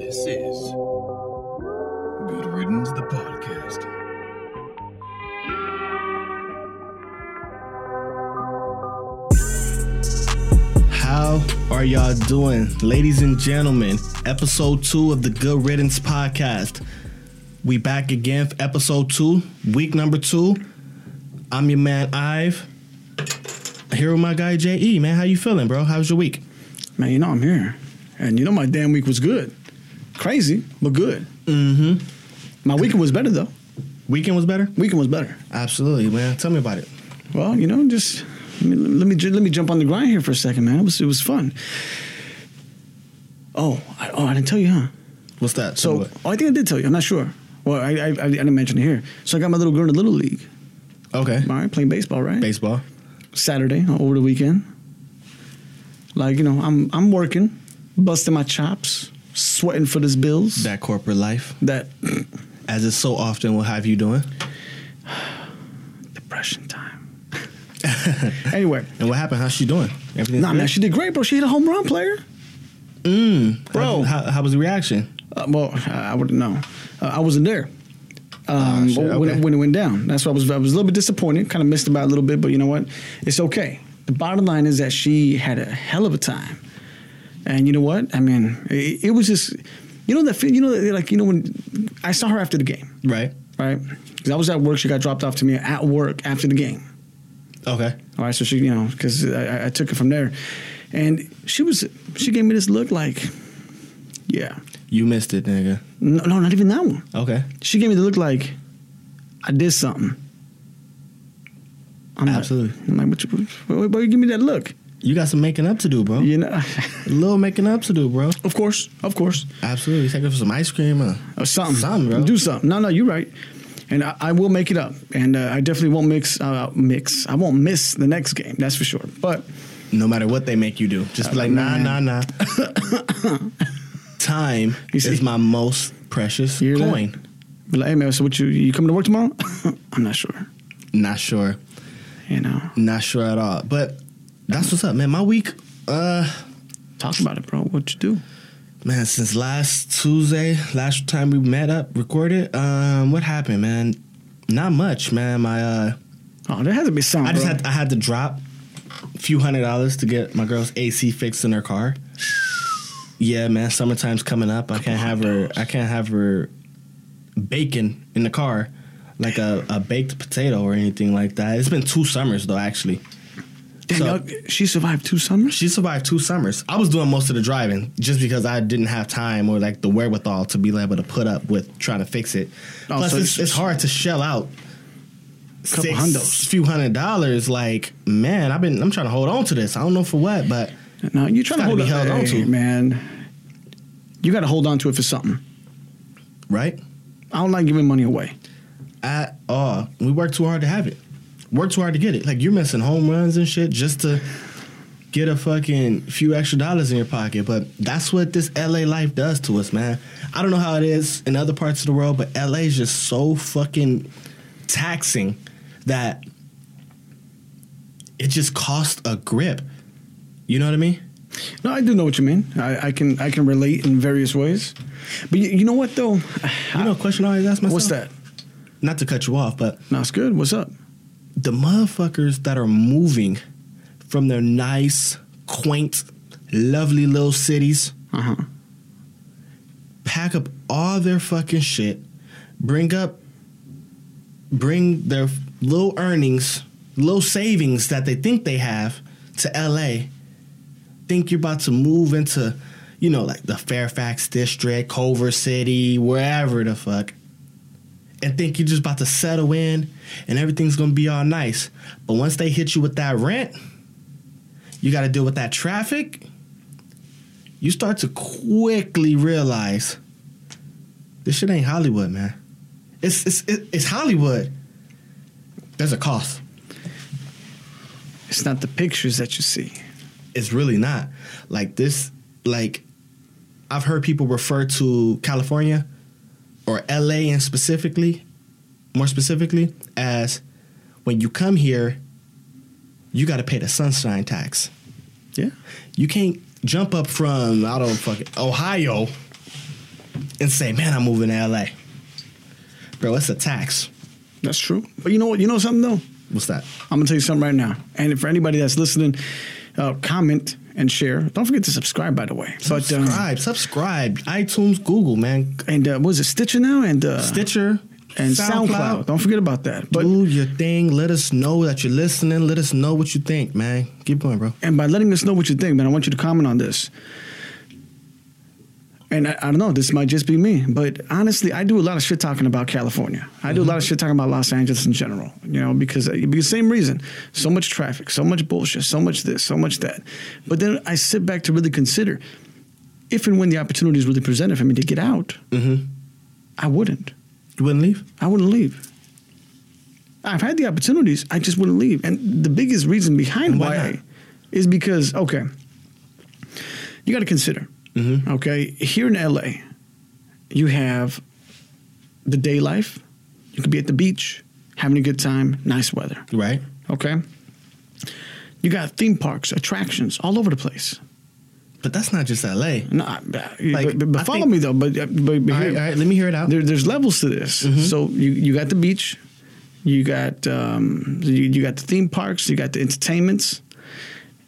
This is Good Riddance, the podcast. How are y'all doing? Ladies and gentlemen, episode two of the Good Riddance podcast. We back again for episode two, week number two. I'm your man Ive. Here with my guy JE, man. How you feeling, bro? How was your week? Man, you know I'm here. And you know my damn week was good. Crazy, but good. Mm-hmm. My weekend was better though. Weekend was better? Weekend was better. Absolutely, man. Tell me about it. Well, you know, just let me let me, let me jump on the grind here for a second, man. It was it was fun. Oh, I, oh, I didn't tell you, huh? What's that? So, what- oh, I think I did tell you. I'm not sure. Well, I, I, I didn't mention it here. So I got my little girl in the little league. okay. All right, playing baseball, right? Baseball. Saturday over the weekend. Like you know, I'm I'm working, busting my chops, sweating for this bills. That corporate life, that as it so often will have you doing. depression time. anyway, And what happened? How's she doing? Nah, good? man, she did great, bro. She hit a home run, player. Mm, Bro. How, how, how was the reaction? Uh, well, I wouldn't know. Uh, I wasn't there. Um, shit, but when, okay. it, when it went down, that's why I was. I was a little bit disappointed. Kind of missed about a little bit, but you know what? It's okay. The bottom line is that she had a hell of a time, and you know what? I mean, it, it was just, you know that you know like you know when I saw her after the game, Right. right? Because I was at work, she got dropped off to me at work after the game. Okay. All right, so she, you know, because I, I took it from there, and she was, she gave me this look like, yeah, You missed it, nigga. no, no, not even that one. Okay. She gave me the look like I did something. I'm Absolutely. Like, I'm like, what you, why, why you give me that look? You got some making up to do, bro. You know, A little making up to do, bro. of course, of course, Absolutely. Take her for some ice cream. Uh, or something, Something, bro. Do something. No, no, you're right, and I, I will make it up, and uh, I definitely won't mix, uh, mix. I won't miss the next game, that's for sure. But no matter what they make you do. Just be like, nah, man. nah, nah. Time is my most precious You hear that? coin. be like, hey man, so what you you coming to work tomorrow? I'm not sure. Not sure. You know, Not sure at all. But that's what's up, man. My week, uh, talk about it, bro. What you do? man, since last Tuesday, last time we met up, recorded, um, what happened, man? Not much, man. My uh Oh, there has to be something. I just bro. had I had to drop a few hundred dollars to get my girl's AC fixed in her car. Yeah, man, summertime's coming up. I can't have her. I can't have her bacon in the car like a, a baked potato or anything like that. It's been two summers though, actually. Damn, so- she survived two summers. She survived two summers. I was doing most of the driving just because I didn't have time or like the wherewithal to be able to put up with trying to fix it. Oh, Plus, so it's, it's- hard to shell out Couple six, hundos. few hundred dollars. Like, man, I've been I'm trying to hold on to this. I don't know for what, but No, you're trying to hold be on, held on to. man. You got to hold on to it for something. right I don't like giving money away. at all, we work too hard to have it. Work too hard to get it. Like you're missing home runs and shit just to get a fucking few extra dollars in your pocket. But that's what this LA life does to us, man. I don't know how it is in other parts of the world, but LA is just so fucking taxing that it just costs a grip. You know what I mean? No, I do know what you mean. I, I can I can relate in various ways. But you, you know what though? You know, a question I always ask myself. What's that? Not to cut you off, but No, it's good. What's up? The motherfuckers that are moving from their nice, quaint, lovely little cities, Uh huh. pack up all their fucking shit, bring up, bring their little earnings, little savings that they think they have to LA, think you're about to move into, you know, like the Fairfax district, Culver City, wherever the fuck, and think you're just about to settle in and everything's gonna be all nice. But once they hit you with that rent, you gotta deal with that traffic. You start to quickly realize this shit ain't Hollywood, man. It's it's it's Hollywood. There's a cost. It's not the pictures that you see. It's really not like this. Like I've heard people refer to California or LA and specifically, more specifically, as when you come here, you got to pay the sunshine tax. Yeah. You can't jump up from I don't fucking Ohio and say, "Man, I'm moving to LA." Bro, it's a tax. That's true. But you know what? You know something though. What's that? I'm gonna tell you something right now. And for anybody that's listening, uh, comment and share. Don't forget to subscribe, by the way. But um, Subscribe, subscribe. iTunes, Google, man. and uh, was it Stitcher now and uh, Stitcher and SoundCloud. Don't forget about that. But Do your thing. Let us know that you're listening. Let us know what you think, man. Keep going, bro. and by letting us know what you think, man, I want you to comment on this. And I, I don't know, this might just be me, but honestly, I do a lot of shit talking about California. I do a lot of shit talking about Los Angeles in general, you know, because because the same reason, so much traffic, so much bullshit, so much this, so much that. But then I sit back to really consider, if and when the opportunity is really presented for me to get out, Mm-hmm. I wouldn't. You wouldn't leave? I wouldn't leave. I've had the opportunities, I just wouldn't leave. And the biggest reason behind And why why. I, is because, okay, you got to consider, Mm-hmm. okay, here in LA, you have the day life. You could be at the beach, having a good time, nice weather, Right. okay? You got theme parks, attractions all over the place. But that's not just LA. No, I- but, but, but follow think- me though. But, but, but All here- right, all right. Let me hear it out. there, there's levels to this. Mm-hmm. So you, you got the beach, you got um, you, you got the theme parks, you got the entertainments,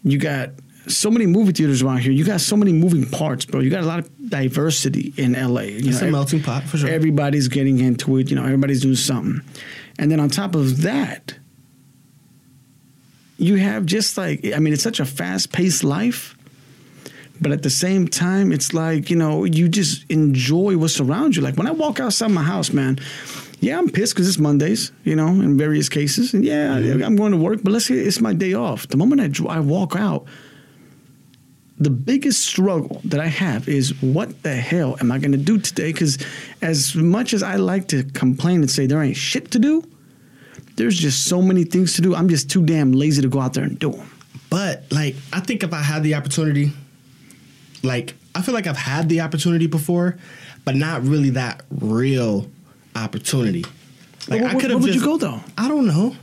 you got so many movie theaters around here. You got so many moving parts, bro. You got a lot of diversity in LA. You It's a ev- melting pot for sure. Everybody's getting into it. You know, everybody's doing something, and then on top of that, you have just like I mean, it's such a fast paced life. But at the same time, it's like, you know, you just enjoy what's around you. Like when I walk outside my house, man, yeah, I'm pissed because it's Mondays, you know, in various cases. And yeah, mm-hmm. I'm going to work, but let's say it's my day off. The moment I, I walk out, the biggest struggle that I have is what the hell am I going to do today? Because as much as I like to complain and say there ain't shit to do, there's just so many things to do. I'm just too damn lazy to go out there and do them. But like, I think if I had the opportunity, like, I feel like I've had the opportunity before, but not really that real opportunity. Like, where, I could where have would just. you go though? I don't know.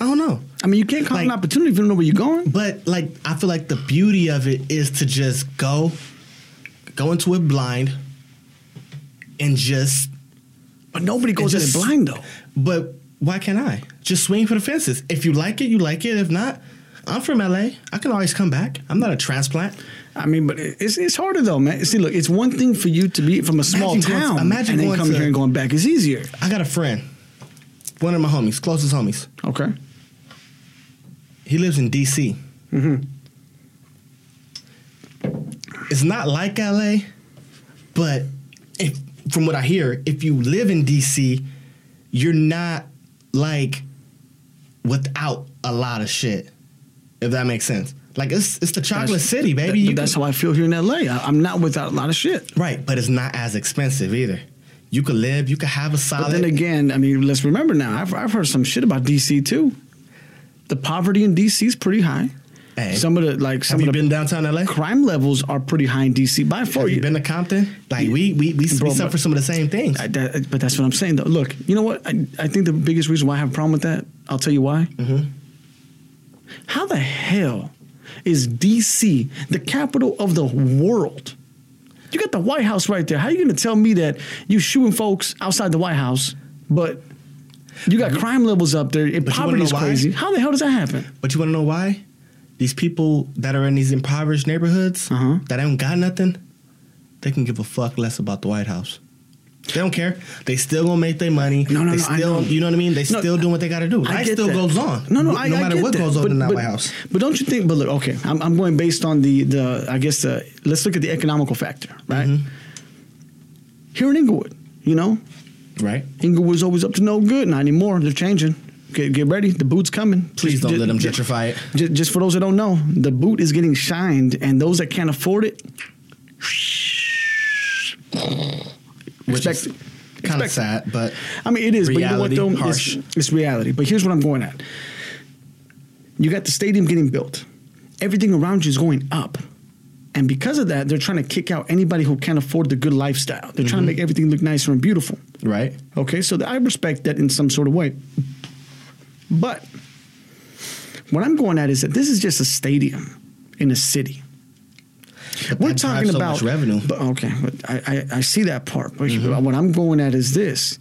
I don't know. I mean, you can't call it an opportunity if you don't know where you're going. But like, I feel like the beauty of it is to just go, go into it blind, and just. But nobody goes in it blind though. But why can't I just swing for the fences? If you like it, you like it. If not, I'm from LA. I can always come back. I'm not a transplant. I mean, but it's it's harder though, man. See, look, it's one thing for you to be from a small Imagine going- town, imagine and then going coming to- here and going back. It's easier. I got a friend, one of my homies, closest homies. Okay. He lives in DC. Mm-hmm. It's not like LA, but if from what I hear, if you live in DC, you're not like without a lot of shit. If that makes sense. Like it's it's the chocolate That's- city, baby. That- that's can- how I feel here in LA. I, am not without a lot of shit. right, but it's not as expensive either. You could live, you could have a solid But then again, I mean, let's remember now. I've I've heard some shit about DC too. The poverty in DC is pretty high. Hey, Some of the like some have you of the been downtown LA? crime levels are pretty high in DC by far. Have you been to Compton? Like we we we, Bro, we suffer some of the same things. I, that, but that's what I'm saying though. Look, you know what? I, I think the biggest reason why I have a problem with that, I'll tell you why. Mhm. How the hell is DC the capital of the world? You got the White House right there. How you going to tell me that you shooting folks outside the White House, but you got crime levels up there and But you poverty is why? crazy? How the hell does that happen? But you want to know why? These people that are in these impoverished neighborhoods Uh-huh. that don't got nothing, they can give a fuck less about the White House. They don't care. They still gonna make their money. No, no, they no, I still, know. you know what I mean. They No, still doing what they got to do. I Life still that. goes on. No, no, no I, I matter get what that. goes on but, in that but, White House. But don't you think? But look, okay, I'm, I'm going based on the the I guess the let's look at the economical factor, right? Mm-hmm. Here in Inglewood, you know, Right? Inglewood's always up to no good. Not anymore. They're changing. Get get ready. The boot's coming. Please don't Ju- let them gentrify it. ju- Just for those that don't know, the boot is getting shined, and those that can't afford it, Which expect is kind of sad, but I mean, it is, but you know what Reality, though? harsh. It's, it's reality. But here's what I'm going at. You got the stadium getting built. Everything around you is going up. And because of that, they're trying to kick out anybody who can't afford the good lifestyle. They're trying to make everything look nicer and beautiful. right? Okay, so I respect that in some sort of way. But what I'm going at is that this is just a stadium in a city. We're talking so about revenue. But okay, but I, I, I see that part. But Mm-hmm. what I'm going at is this: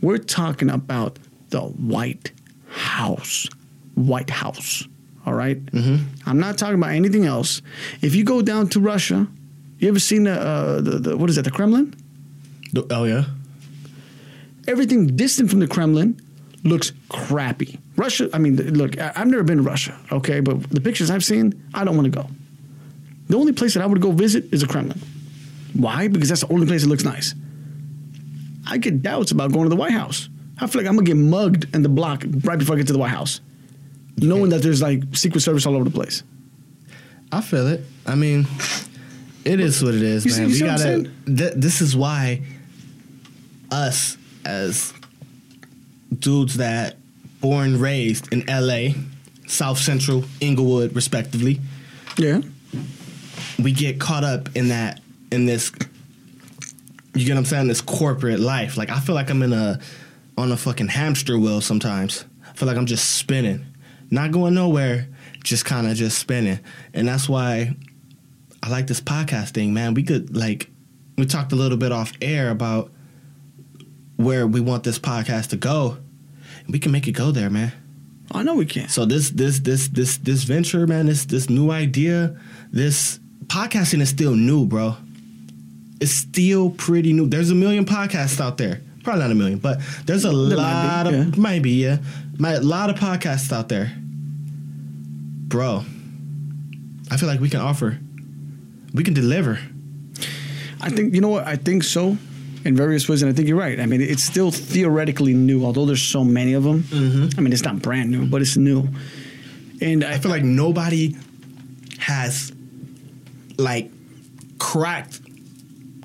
we're talking about the White House, White House. All right? Mm-hmm. I'm not talking about anything else. If you go down to Russia, you ever seen the, uh, the, the what is that? The Kremlin. Oh yeah. Everything distant from the Kremlin looks crappy. Russia. I mean, look, I've never been to Russia. Okay, but the pictures I've seen, I don't want to go. The only place that I would go visit is the Kremlin. Why? Because that's the only place that looks nice. I get doubts about going to the White House. I feel like I'm gonna get mugged in the block right before I get to the White House, knowing that there's like Secret Service all over the place. I feel it. I mean, it is what it is, You man. you we see what I'm gotta. Th- this is why us as dudes that born raised in L.A., South Central, Inglewood, respectively, Yeah. we get caught up in that in this. You get what I'm saying? This corporate life. Like I feel like I'm in a on a fucking hamster wheel sometimes. I feel like I'm just spinning, not going nowhere, just kind of just spinning, and that's why I like this podcast thing, man. We could like we talked a little bit off air about where we want this podcast to go. We can make it go there, man. Oh, I know we can. So this this this this this venture, man, this this new idea, this podcasting is still new, bro. It's still pretty new. There's a million podcasts out there. Probably not a million, but there's a There might be, lot of yeah. might be, yeah. Might, a lot of podcasts out there. Bro. I feel like we can offer. We can deliver. I think you know what I think so, in various ways, and I think you're right. I mean, it's still theoretically new, although there's so many of them. Mm-hmm. I mean, it's not brand new, but it's new. And I, I feel like nobody has like cracked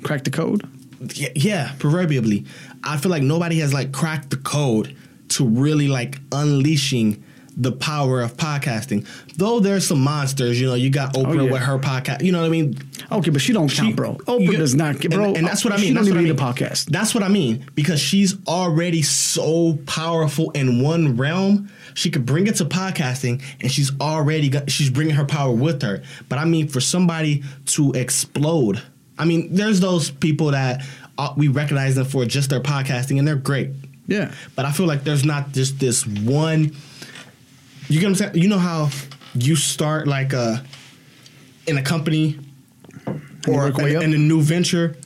cracked the code. yeah, yeah, proverbially. I feel like nobody has like cracked the code to really like unleashing the power of podcasting. Though there's some monsters, you know, you got Oprah Oh, yeah. with her podcast. You know what I mean? Okay, but she don't She- count, bro. Oprah you- does not, get, bro. and, and that's what I mean. she mean. don't That's what I even mean. need a podcast. That's what I mean because she's already so powerful in one realm. She could bring it to podcasting, and she's already got, she's bringing her power with her. But I mean, for somebody to explode, I mean, there's those people that uh, we recognize them for just their podcasting, and they're great. Yeah, But I feel like there's not just this one. You get what I'm saying? You know how you start like a in a company or in, in a new venture,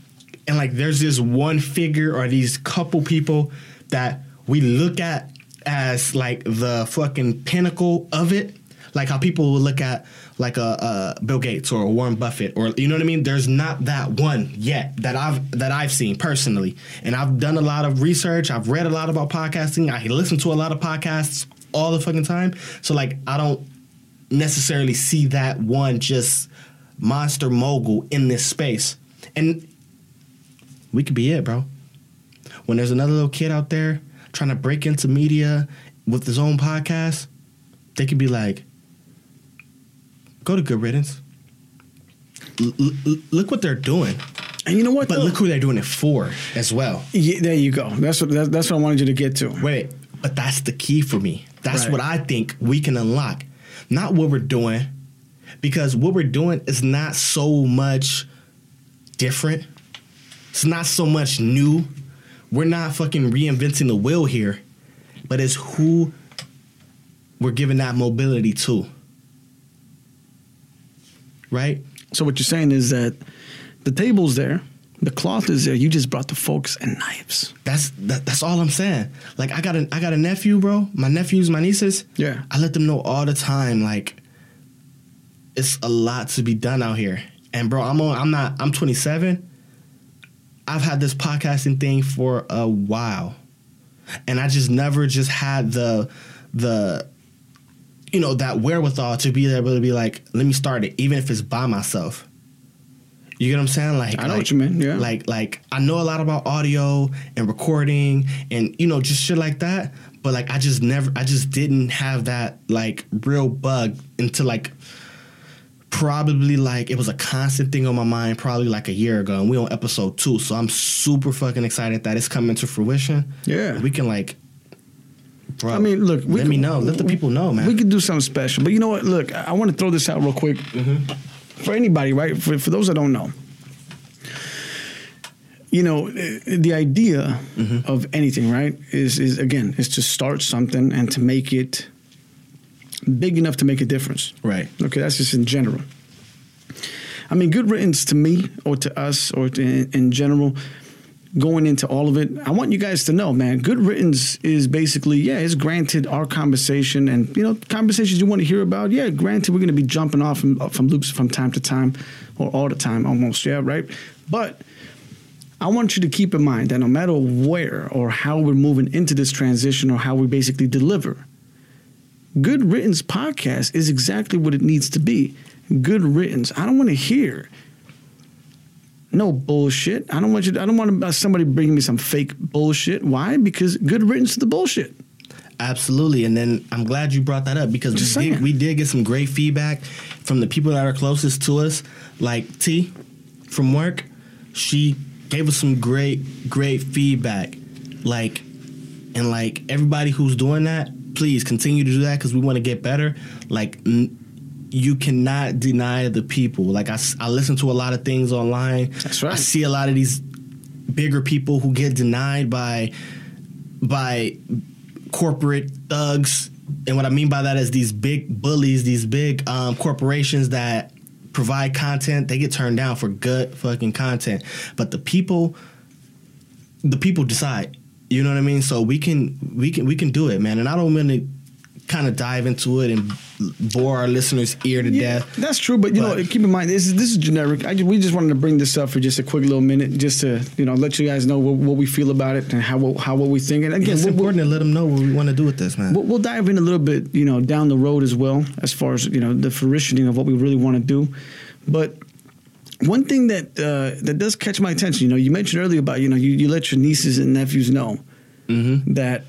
and like there's this one figure or these couple people that we look at as like the fucking pinnacle of it. Like how people will look at like a, a Bill Gates or a Warren Buffett or you know what I mean. There's not that one yet that I've that I've seen personally, and I've done a lot of research. I've read a lot about podcasting. I listen to a lot of podcasts all the fucking time. So like I don't necessarily see that one just monster mogul in this space. And we could be it, bro. When there's another little kid out there trying to break into media with his own podcast, they could be like, go to Good Riddance. L- l- look what they're doing. and you know what? But though? look who they're doing it for as well. Yeah, there you go. That's what that, that's what I wanted you to get to. Wait, but that's the key for me. That's Right. what I think we can unlock. Not what we're doing, because what we're doing is not so much different. It's not so much new. We're not fucking reinventing the wheel here, but it's who we're giving that mobility to. Right? So what you're saying is that the table's there, the cloth is there. You just brought the forks and knives. That's that, that's all I'm saying. Like I got a I got a nephew, bro. My nephews, my nieces. Yeah. I let them know all the time. Like it's a lot to be done out here. And bro, I'm on. I'm not. I'm 27. I've had this podcasting thing for a while, and I just never just had the the you know that wherewithal to be able to be like, let me start it, even if it's by myself. You get what I'm saying? Like I know like- what you mean, yeah. Like like I know a lot about audio and recording and you know just shit like that. But like I just never I just didn't have that like real bug until like probably like it was a constant thing on my mind probably like a year ago and we on episode two. So I'm super fucking excited that it's coming to fruition. Yeah. We can like bro. I mean, look, let me know. Let the people know, man. We could do something special. But you know what? Look, I, I want to throw this out real quick. for anybody, right? For, for those that don't know, you know, eh, the idea of anything, right, is is again is to start something and to make it big enough to make a difference. Right. Okay, that's just in general. I mean, good riddance to me or to us or to, in, in general, going into all of it, I want you guys to know, man, good riddance is basically, yeah, it's granted our conversation and, you know, conversations you want to hear about. Yeah, granted, we're going to be jumping off from, from loops from time to time or all the time almost, yeah, right? But I want you to keep in mind that no matter where or how we're moving into this transition or how we basically deliver, Good Riddance podcast is exactly what it needs to be. Good Riddance. I don't want to hear no bullshit. I don't want you. To, I don't want uh, somebody bringing me some fake bullshit. Why? Because good riddance to the bullshit. Absolutely, and then I'm glad you brought that up because Just we did, we did get some great feedback from the people that are closest to us, like T from work. She gave us some great, great feedback. Like, and like everybody who's doing that, please continue to do that because we want to get better. Like, n- you cannot deny the people. Like, I, I listen to a lot of things online. That's right. I see a lot of these bigger people who get denied by by corporate thugs. And what I mean by that is these big bullies, these big um, corporations that provide content, they get turned down for good fucking content. But the people, the people decide. You know what I mean? So we can we can we can do it, man. And I don't mean to kind of dive into it and bore our listeners ear to death. That's true, but you know, keep in mind this is this is generic. I ju- we just wanted to bring this up for just a quick little minute, just to you know let you guys know what, what we feel about it and how how what we think. And again, It's we'll, we'll, important to let them know what we want to do with this, man. we'll, we'll dive in a little bit, you know, down the road as well, as far as you know the fruitioning of what we really want to do. But one thing that uh, that does catch my attention, you know, you mentioned earlier about you know you, you let your nieces and nephews know Mm-hmm. that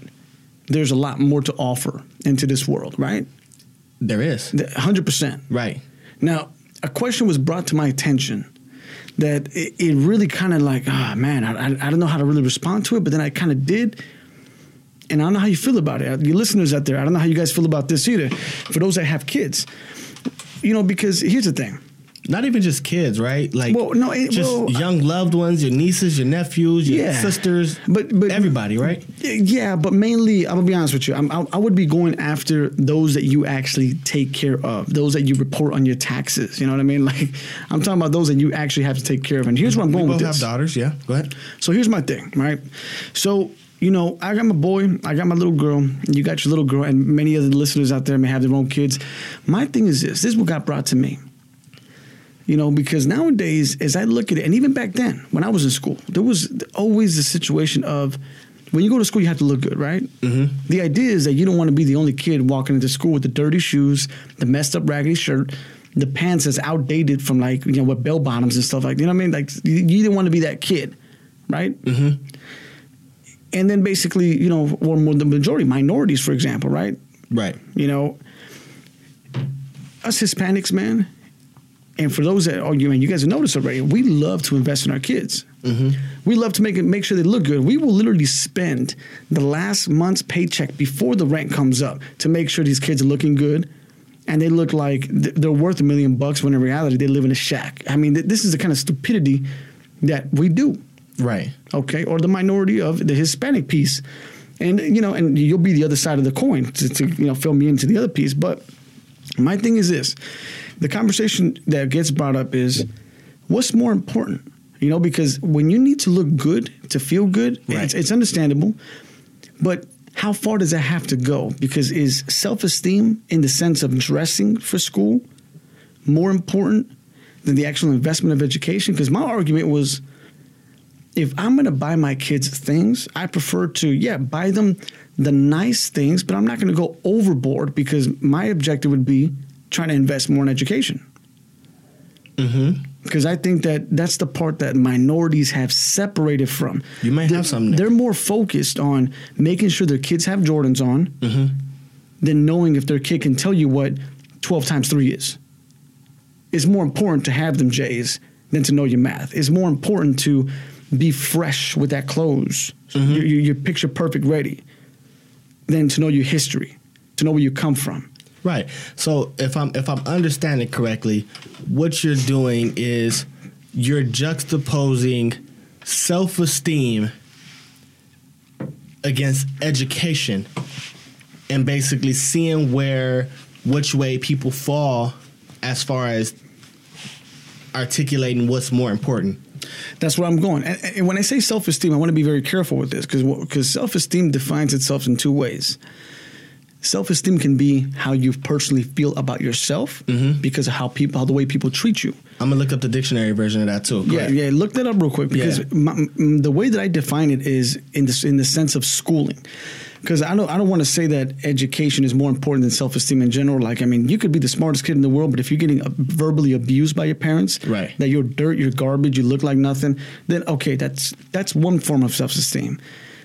there's a lot more to offer into this world, right? There is. Hundred percent. Right. Now, a question was brought to my attention that it, it really kind of like, ah, man, I, I, I don't know how to really respond to it, but then I kind of did. And I don't know how you feel about it. Your listeners out there, I don't know how you guys feel about this either. For those that have kids, you know, because here's the thing. Not even just kids, right? Like, Well, no, it- just well, young loved ones, your nieces, your nephews, your Yeah. sisters, But- but- everybody, right? Yeah, but mainly, I'm gonna be honest with you. I'm, I, I would be going after those that you actually take care of, those that you report on your taxes. You know what I mean? Like, I'm talking about those that you actually have to take care of. And here's where I'm We going both with have daughters. Yeah, go ahead. So here's my thing, right? So, you know, I got my boy, I got my little girl, you got your little girl, and many other listeners out there may have their own kids. My thing is this this is what got brought to me. You know, because nowadays, as I look at it, and even back then, when I was in school, there was always the situation of when you go to school, you have to look good, right? Mm-hmm. The idea is that you don't want to be the only kid walking into school with the dirty shoes, the messed up raggedy shirt, the pants that's outdated from like, you know, with bell bottoms and stuff like You know what I mean? Like, you, you didn't want to be that kid, right? Mm-hmm. and then basically, you know, or more the majority, minorities, for example, right? Right. You know, us Hispanics, man, and for those that, you mean, you guys have noticed already, we love to invest in our kids. Mm-hmm. We love to make it, make sure they look good. We will literally spend the last month's paycheck before the rent comes up to make sure these kids are looking good. And they look like th- they're worth a million bucks when in reality they live in a shack. I mean, th- this is the kind of stupidity that we do Right. okay, or the minority of the Hispanic piece, and you know, and you'll be the other side of the coin to, to you know fill me into the other piece. But my thing is this: the conversation that gets brought up is what's more important, you know, because when you need to look good to feel good, Right. it's, it's understandable, but how far does that have to go? Because is self esteem in the sense of dressing for school more important than the actual investment of education? Because my argument was if I'm going to buy my kids things, I prefer to, yeah, buy them the nice things, but I'm not going to go overboard because my objective would be trying to invest more in education. Mm-hmm. Because I think that that's the part that minorities have separated from. You might They're- have something there. They're more focused on making sure their kids have Jordans on Mm-hmm. than knowing if their kid can tell you what 12 times 3 is. It's more important to have them J's than to know your math. It's more important to be fresh with that clothes, Mm-hmm. your, your, your picture perfect ready, than to know your history, to know where you come from. Right. So if I'm if I'm understanding correctly, what you're doing is you're juxtaposing self-esteem against education and basically seeing where which way people fall as far as articulating what's more important. That's where I'm going. And, and when I say self esteem, I want to be very careful with this because because self esteem defines itself in two ways. Self esteem can be how you personally feel about yourself because of how people, how the way people treat you. I'm gonna look up the dictionary version of that too. Go Yeah, ahead. yeah. Look that up real quick because Yeah. my, the way that I define it is in the in the sense of schooling. Because I don't I don't want to say that education is more important than self esteem in general. Like I mean, you could be the smartest kid in the world, but if you're getting uh, verbally abused by your parents, Right. That you're dirt, you're garbage, you look like nothing. Then okay, that's that's one form of self esteem.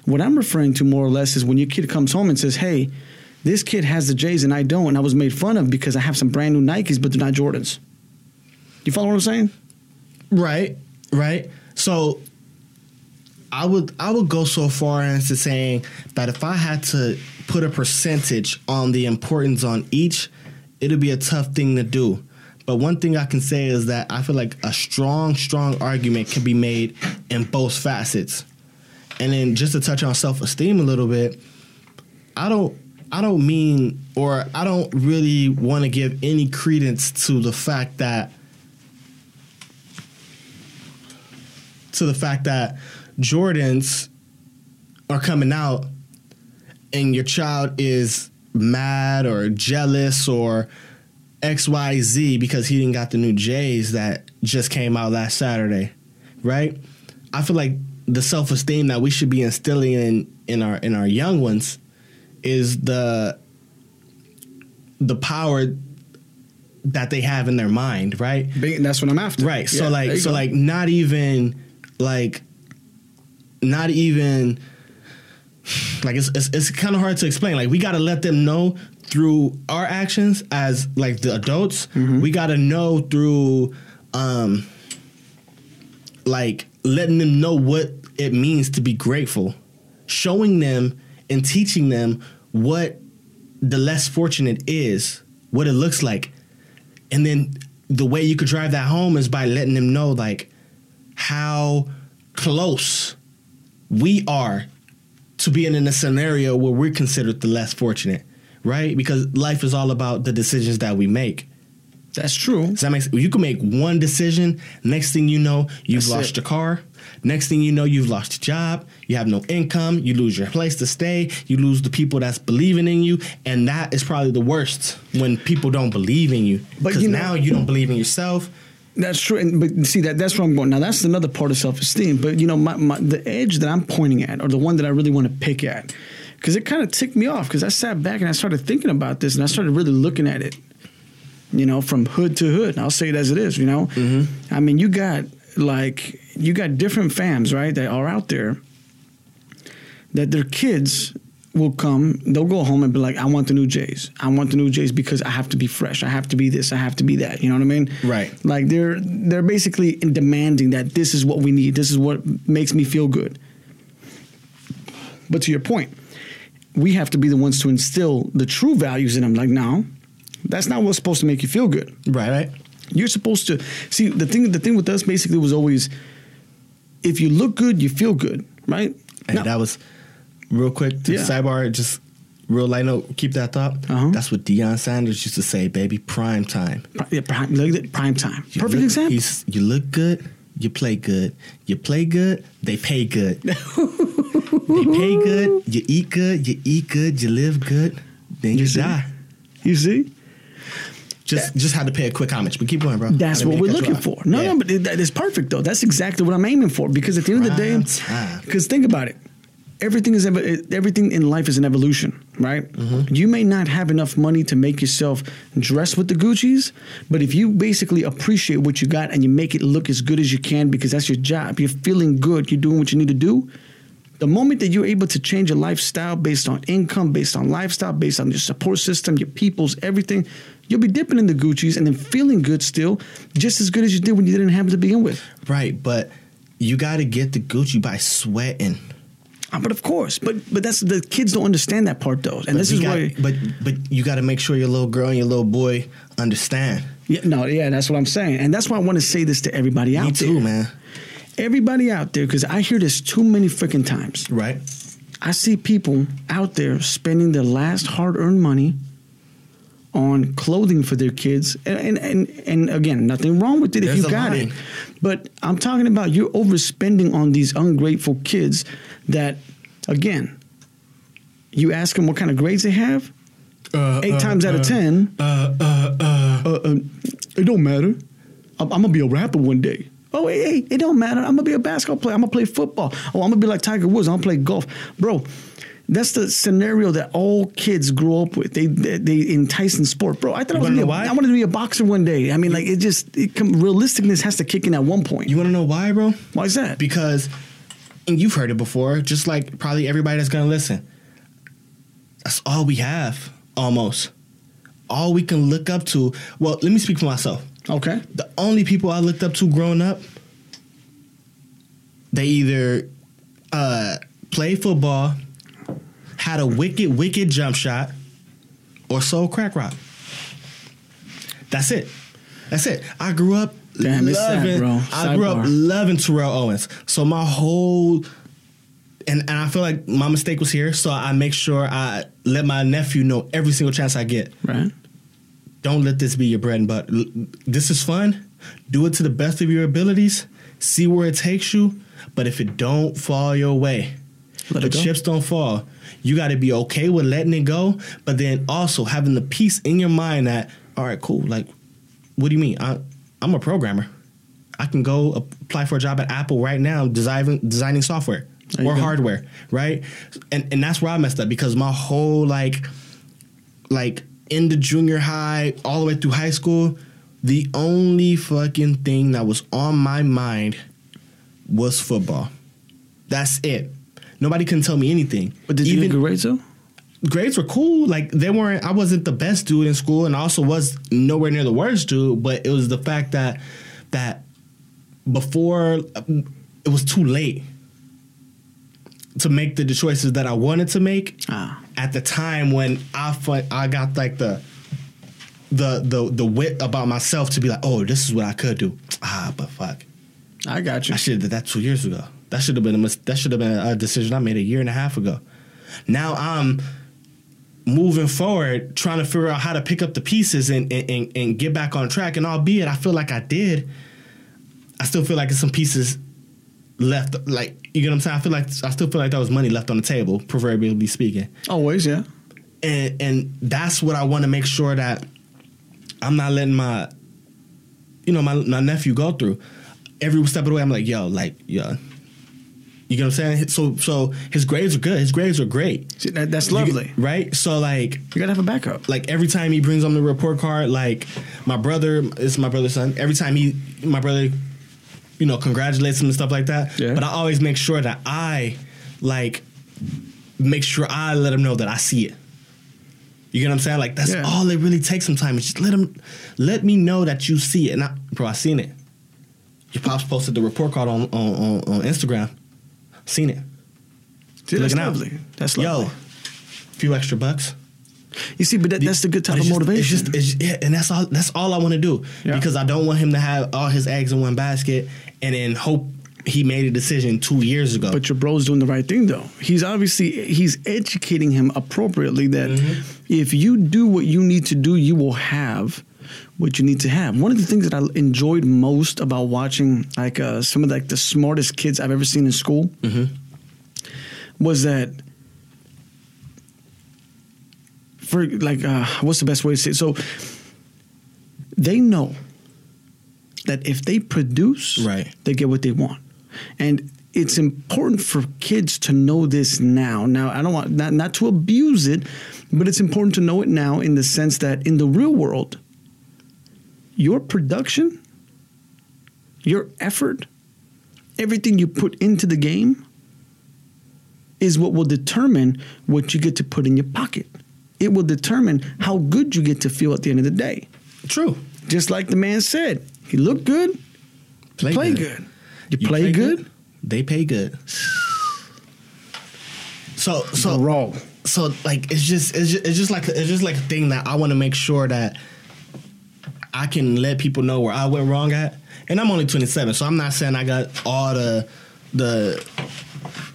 What I'm referring to more or less is when your kid comes home and says, "Hey, this kid has the J's and I don't, and I was made fun of because I have some brand new Nikes, but they're not Jordans." You follow what I'm saying? Right, right. So I would I would go so far as to saying that if I had to put a percentage on the importance on each, it'd be a tough thing to do. But one thing I can say is that I feel like a strong, strong argument can be made in both facets. And then just to touch on self esteem a little bit, I don't I don't mean or I don't really want to give any credence to the fact that to the fact that Jordans are coming out and your child is mad or jealous or XYZ because he didn't got the new J's that just came out last Saturday, right? I feel like the self-esteem that we should be instilling in in our in our young ones is the the power that they have in their mind, right? That's what I'm after. Right. So Yeah, there like so go. like not even like not even like it's it's, it's kind of hard to explain. Like we got to let them know through our actions as like the adults. Mm-hmm. We got to know through um like letting them know what it means to be grateful. Showing them and teaching them what the less fortunate is, what it looks like. And then the way you could drive that home is by letting them know like how close we are to being in a scenario where we're considered the less fortunate, right? Because life is all about the decisions that we make. That's true. Does that make sense? You can make one decision. Next thing you know, you've That's lost it. your car. Next thing you know, you've lost your job. You have no income. You lose your place to stay. You lose the people that's believing in you, and that is probably the worst when people don't believe in you. But you know- now you don't believe in yourself. That's true. And, but see that that's where I'm going. Now that's another part of self esteem. But you know, my, my the edge that I'm pointing at, or the one that I really want to pick at, because it kind of ticked me off. Because I sat back and I started thinking about this, and I started really looking at it. You know, from hood to hood. And I'll say it as it is. You know, mm-hmm. I mean, you got like you got different fams, right? That are out there that their kids will come, they'll go home and be like, I want the new Jays. I want the new Jays because I have to be fresh. I have to be this. I have to be that. You know what I mean? Right. Like they're they're basically demanding that this is what we need. This is what makes me feel good. But to your point, we have to be the ones to instill the true values in them. Like, no, that's not what's supposed to make you feel good. Right, right. You're supposed to see the thing. The thing with us basically was always, if you look good, you feel good, right? And that was real quick to Yeah. sidebar, just real light note, keep that thought. Uh-huh. That's what Deion Sanders used to say, baby, prime time. Yeah, prime, look at prime time. You Perfect look- example. You look good, you play good. You play good, they pay good. they pay good, you eat good, you eat good, you live good, then you, You die. You see, Just just had to pay a quick homage, but keep going, bro. that's what we're looking for. No, Yeah. no, but it, that is perfect though. That's exactly what I'm aiming for. Because at the end of the day, because think about it, everything is everything in life is an evolution, right? Mm-hmm. You may not have enough money to make yourself dress with the Gucci's, but if you basically appreciate what you got and you make it look as good as you can because that's your job, you're feeling good, you're doing what you need to do. The moment that you're able to change your lifestyle based on income, based on lifestyle, based on your support system, your people's everything, you'll be dipping in the Gucci's and then feeling good still, just as good as you did when you didn't have it to begin with. right, but you got to get the Gucci by sweating. Uh, But of course, but but that's the kids don't understand that part though, and But this is got- why. But but you got to make sure your little girl and your little boy understand. Yeah, no, yeah, that's what I'm saying, and that's why I want to say this to everybody out Me too, there, man. Everybody out there, because I hear this too many freaking times. Right? I see people out there spending their last hard-earned money on clothing for their kids, and and and, and again, nothing wrong with it There's if you got line. it. But I'm talking about you're overspending on these ungrateful kids. That again, you ask them what kind of grades they have. Uh, Eight times out of ten, Uh, uh, uh. uh, uh, it don't matter. I'm, I'm gonna be a rapper one day. Oh, hey, hey, it don't matter. I'm gonna be a basketball player. I'm gonna play football. Oh, I'm gonna be like Tiger Woods. I'm gonna play golf, bro. That's the scenario that all kids grow up with. They they, they entice in sport, bro. I thought I was gonna be a, why? I wanted to be a boxer one day. I mean, like it just it realisticness has to kick in at one point. You want to know why, bro? Why is that? Because, and you've heard it before, just like probably everybody that's gonna listen. That's all we have, almost. All we can look up to. Well, let me speak for myself. Okay, The only people I looked up to growing up, they either uh, played football, had a wicked, wicked jump shot, or sold crack rock. That's it. That's it. I grew up Damn, it's sad, loving. bro. I grew up loving Terrell Owens. So my whole and, and I feel like my mistake was here. So I make sure I let my nephew know every single chance I get right. Don't let this be your bread and butter. This is fun. Do it to the best of your abilities. See where it takes you. But if it don't fall your way, Let the chips don't fall. You got to be okay with letting it go, but then also having the peace in your mind that, all right, cool. Like, what do you mean? I, I'm a programmer. I can go apply for a job at Apple right now, designing designing software There or hardware, right? And and that's where I messed up because my whole like like in the junior high all the way through high school, the only fucking thing that was on my mind was football. That's it. Nobody can tell me anything. But did you get grades though? grades were cool. Like they weren't. I wasn't the best dude in school, and I also was nowhere near the worst dude. But it was the fact that that before it was too late to make the choices that I wanted to make Ah. At the time when I fu- I got like the the the the wit about myself to be like, oh, this is what I could do. Ah, but fuck, I got you. I should have did that two years ago. That should have been a mis- that should have been a decision I made a year and a half ago. Now I'm moving forward, trying to figure out how to pick up the pieces and and, and, and get back on track. And albeit I feel like I did, I still feel like there's some pieces left. Like you get what I'm saying? I feel like I still feel like there was money left on the table, proverbially speaking Always, yeah. and and that's what I want to make sure that I'm not letting my you know my my nephew go through. Every step of the way, I'm like, yo, like, yo, you get what I'm saying? So so his grades are good. His grades are great. See, that, that's You get- lovely. right? So like You gotta have a backup. like every time he brings on the report card, like my brother, it's my brother's son. Every time he, my brother, you know, congratulates them and stuff like that. Yeah. But I always make sure that I, like, make sure I let them know that I see it. You get what I'm saying? Like that's Yeah. all it really takes. Sometimes just let them let me know that you see it. And I, bro, I seen it. Your pops posted the report card on on, on, on Instagram. Seen it. See, that's Looking out. lovely. That's Yo, lovely. few extra bucks. You see, but that, that's the good type of just- motivation. It's just, it's just- yeah, and that's all. That's all I want to do Yeah. because I don't want him to have all his eggs in one basket and then hope he made a decision two years ago. But your bro's doing the right thing though. He's obviously he's educating him appropriately that Mm-hmm. if you do what you need to do, you will have what you need to have. One of the things that I enjoyed most about watching like uh, some of like the smartest kids I've ever seen in school Mm-hmm. was that for like uh, what's the best way to say it? So they know that if they produce, Right. they get what they want. And it's important for kids to know this now. Now, I don't want not, not to abuse it, but it's important to know it now in the sense that in the real world, your production, your effort, everything you put into the game is what will determine what you get to put in your pocket. It will determine how good you get to feel at the end of the day. True. Just like the man said, he looked good, Play, play good. good. You, play, good, They pay good. So so raw. so like it's just it's just, it's just like it's just like a thing that I want to make sure that I can let people know where I went wrong at. And I'm only 27, so I'm not saying I got all the the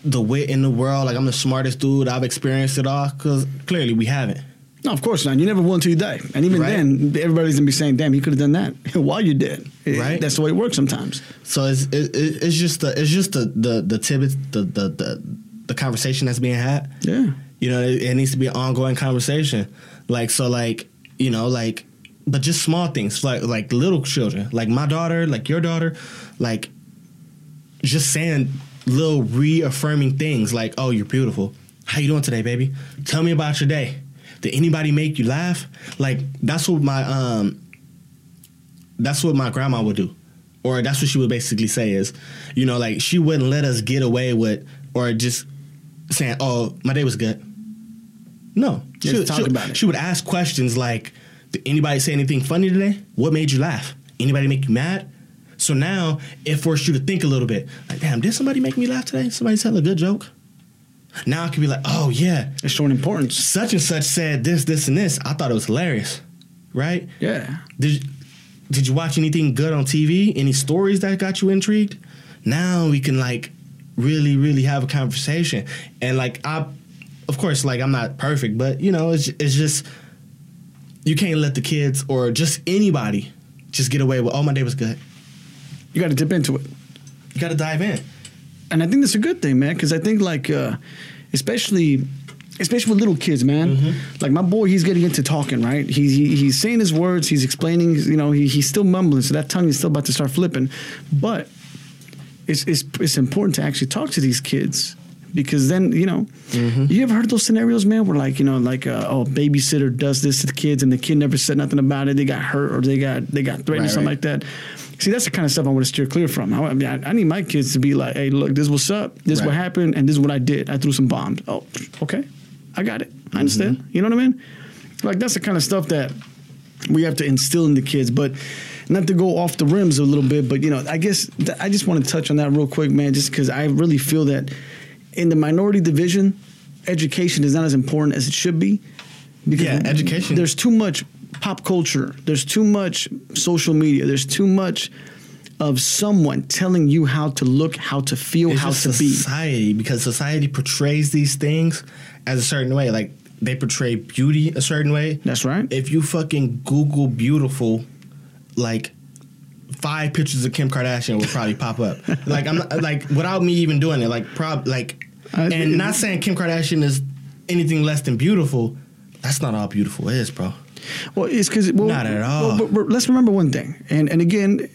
the wit in the world. Like I'm the smartest dude. I've experienced it all because clearly we haven't. No, of course not. You never will until you die. And even Right. then, everybody's gonna be saying, "Damn, you could have done that while you did." It- Right. That's the way it works sometimes. So it's it, it, it's just the it's just the the the tidbits the the the, the conversation that's being had. Yeah. You know, it, it needs to be an ongoing conversation. Like so, like you know, like but just small things like like little children, like my daughter, like your daughter, like just saying little reaffirming things like, "Oh, you're beautiful. How you doing today, baby? Tell me about your day. Did anybody make you laugh?" Like that's what my um that's what my grandma would do. Or that's what she would basically say is, you know, like she wouldn't let us get away with or just saying, "Oh, my day was good." No, she, talk she- about it. She would ask questions like, "Did anybody say anything funny today? What made you laugh? Anybody make you mad?" So now it forced you to think a little bit. Like, damn, did somebody make me laugh today? Somebody tell a good joke. Now I could be like, "Oh yeah, It's showing importance. such and such said this, this, and this. I thought it was hilarious." Right? Yeah. Did Did you watch anything good on TV? Any stories that got you intrigued? Now we can like really, really have a conversation. And like I, of course, like I'm not perfect, but you know, it's it's just you can't let the kids or just anybody just get away with. Oh, my day was good. You got to dip into it. You got to dive in. And I think that's a good thing, man, because I think like, uh, especially, especially with little kids, man. Mm-hmm. Like my boy, he's getting into talking, right? He's he, he's saying his words, he's explaining, you know, he, he's still mumbling, so that tongue is still about to start flipping. But it's it's it's important to actually talk to these kids. Because then you know, Mm-hmm. you ever heard those scenarios, man, where like you know, like uh, oh, babysitter does this to the kids, and the kid never said nothing about it. They got hurt or they got they got threatened or something right. like that. See, that's the kind of stuff I want to steer clear from. I, I mean, I, I need my kids to be like, "Hey, look, this is what's up. This is what happened, and this is what I did. I threw some bombs. Oh, okay, I got it. I understand. Mm-hmm. You know what I mean? Like that's the kind of stuff that we have to instill in the kids. But not to go off the rims a little bit, but you know, I guess th- I just want to touch on that real quick, man, just because I really feel that in the minority division, education is not as important as it should be. Because Yeah, education- There's too much pop culture. There's too much social media. There's too much of someone telling you how to look, how to feel, It's how to be. society because society portrays these things as a certain way. Like they portray beauty a certain way. That's right. If you fucking Google beautiful, like five pictures of Kim Kardashian will probably pop up. Like I'm not, like without me even doing it. Like prob like I- and not saying Kim Kardashian is anything less than beautiful. That's not all beautiful is, bro. Well, it's because well, Not at all. well, but, but let's remember one thing, and and again,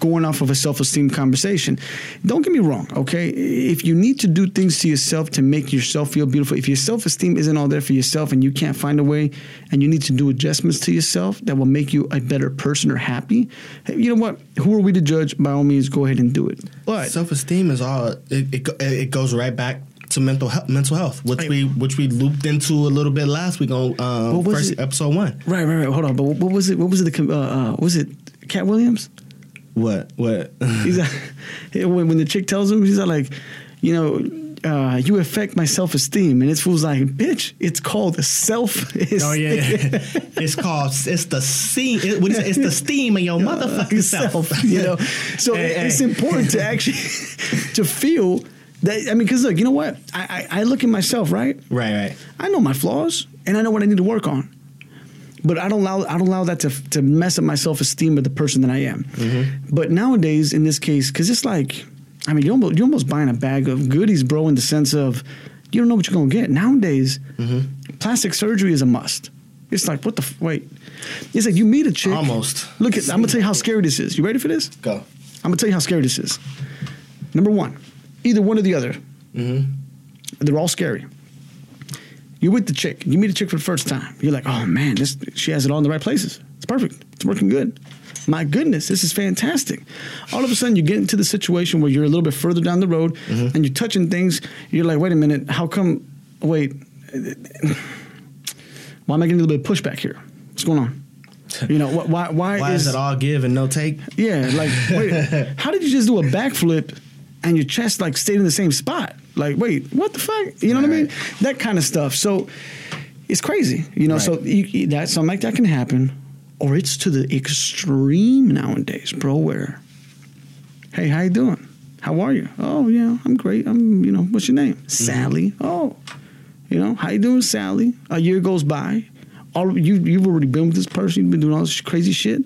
going off of a self-esteem conversation, don't get me wrong. Okay, if you need to do things to yourself to make yourself feel beautiful, if your self-esteem isn't all there for yourself, and you can't find a way, and you need to do adjustments to yourself that will make you a better person or happy, you know what? Who are we to judge? By all means, go ahead and do it. But Self esteem is all. It, it it goes right back to mental health, mental health, which we which we looped into a little bit last week on um, first it? episode one. right, right, right. Hold on. But what was it? What was it? The uh, uh, was it Katt Williams? What what? He's like, when, the chick tells him, he's like, you know, uh, you affect my self esteem, and this fool's like, bitch, it's called self. Oh yeah, it's called it's the steam. It, what is it? It's the steam of your motherfucking self. you know. So Hey, it's hey. important to actually to feel that. I mean, because look, you know what? I, I I look at myself, right? Right, right. I know my flaws, and I know what I need to work on. But I don't allow I don't allow that to to mess up my self esteem of the person that I am. Mm-hmm. But nowadays, in this case, because it's like, I mean, you almost you almost buying a bag of goodies, bro. In the sense of, you don't know what you're gonna get. Nowadays, Mm-hmm. plastic surgery is a must. It's like what the f- wait. It's like you meet a chick. Almost. Look at. I'm gonna tell you how scary this is. You ready for this? Go. I'm gonna tell you how scary this is. Number one, either one or the other. Mm-hmm. They're all scary. You're with the chick. You meet a chick for the first time. You're like, oh man, this she has it all in the right places. It's perfect. It's working good. My goodness, this is fantastic. All of a sudden, you get into the situation where you're a little bit further down the road and you're touching things. You're like, wait a minute, how come? Wait, why am I getting a little bit of pushback here? What's going on? You know, wh- why? Why, Why is it all give and no take? yeah, like, wait, how did you just do a backflip and your chest like stayed in the same spot? Like, wait, what the fuck? You know what I mean? That kind of stuff. So it's crazy. You know, so Right. you, you- that something like that can happen, or it's to the extreme nowadays, bro. Where, hey, how you doing? How are you? Oh yeah, I'm great. I'm, you know, what's your name? Mm-hmm. Sally. Oh, you know, how you doing, Sally? A year goes by. All you you've already been with this person. You've been doing all this crazy shit.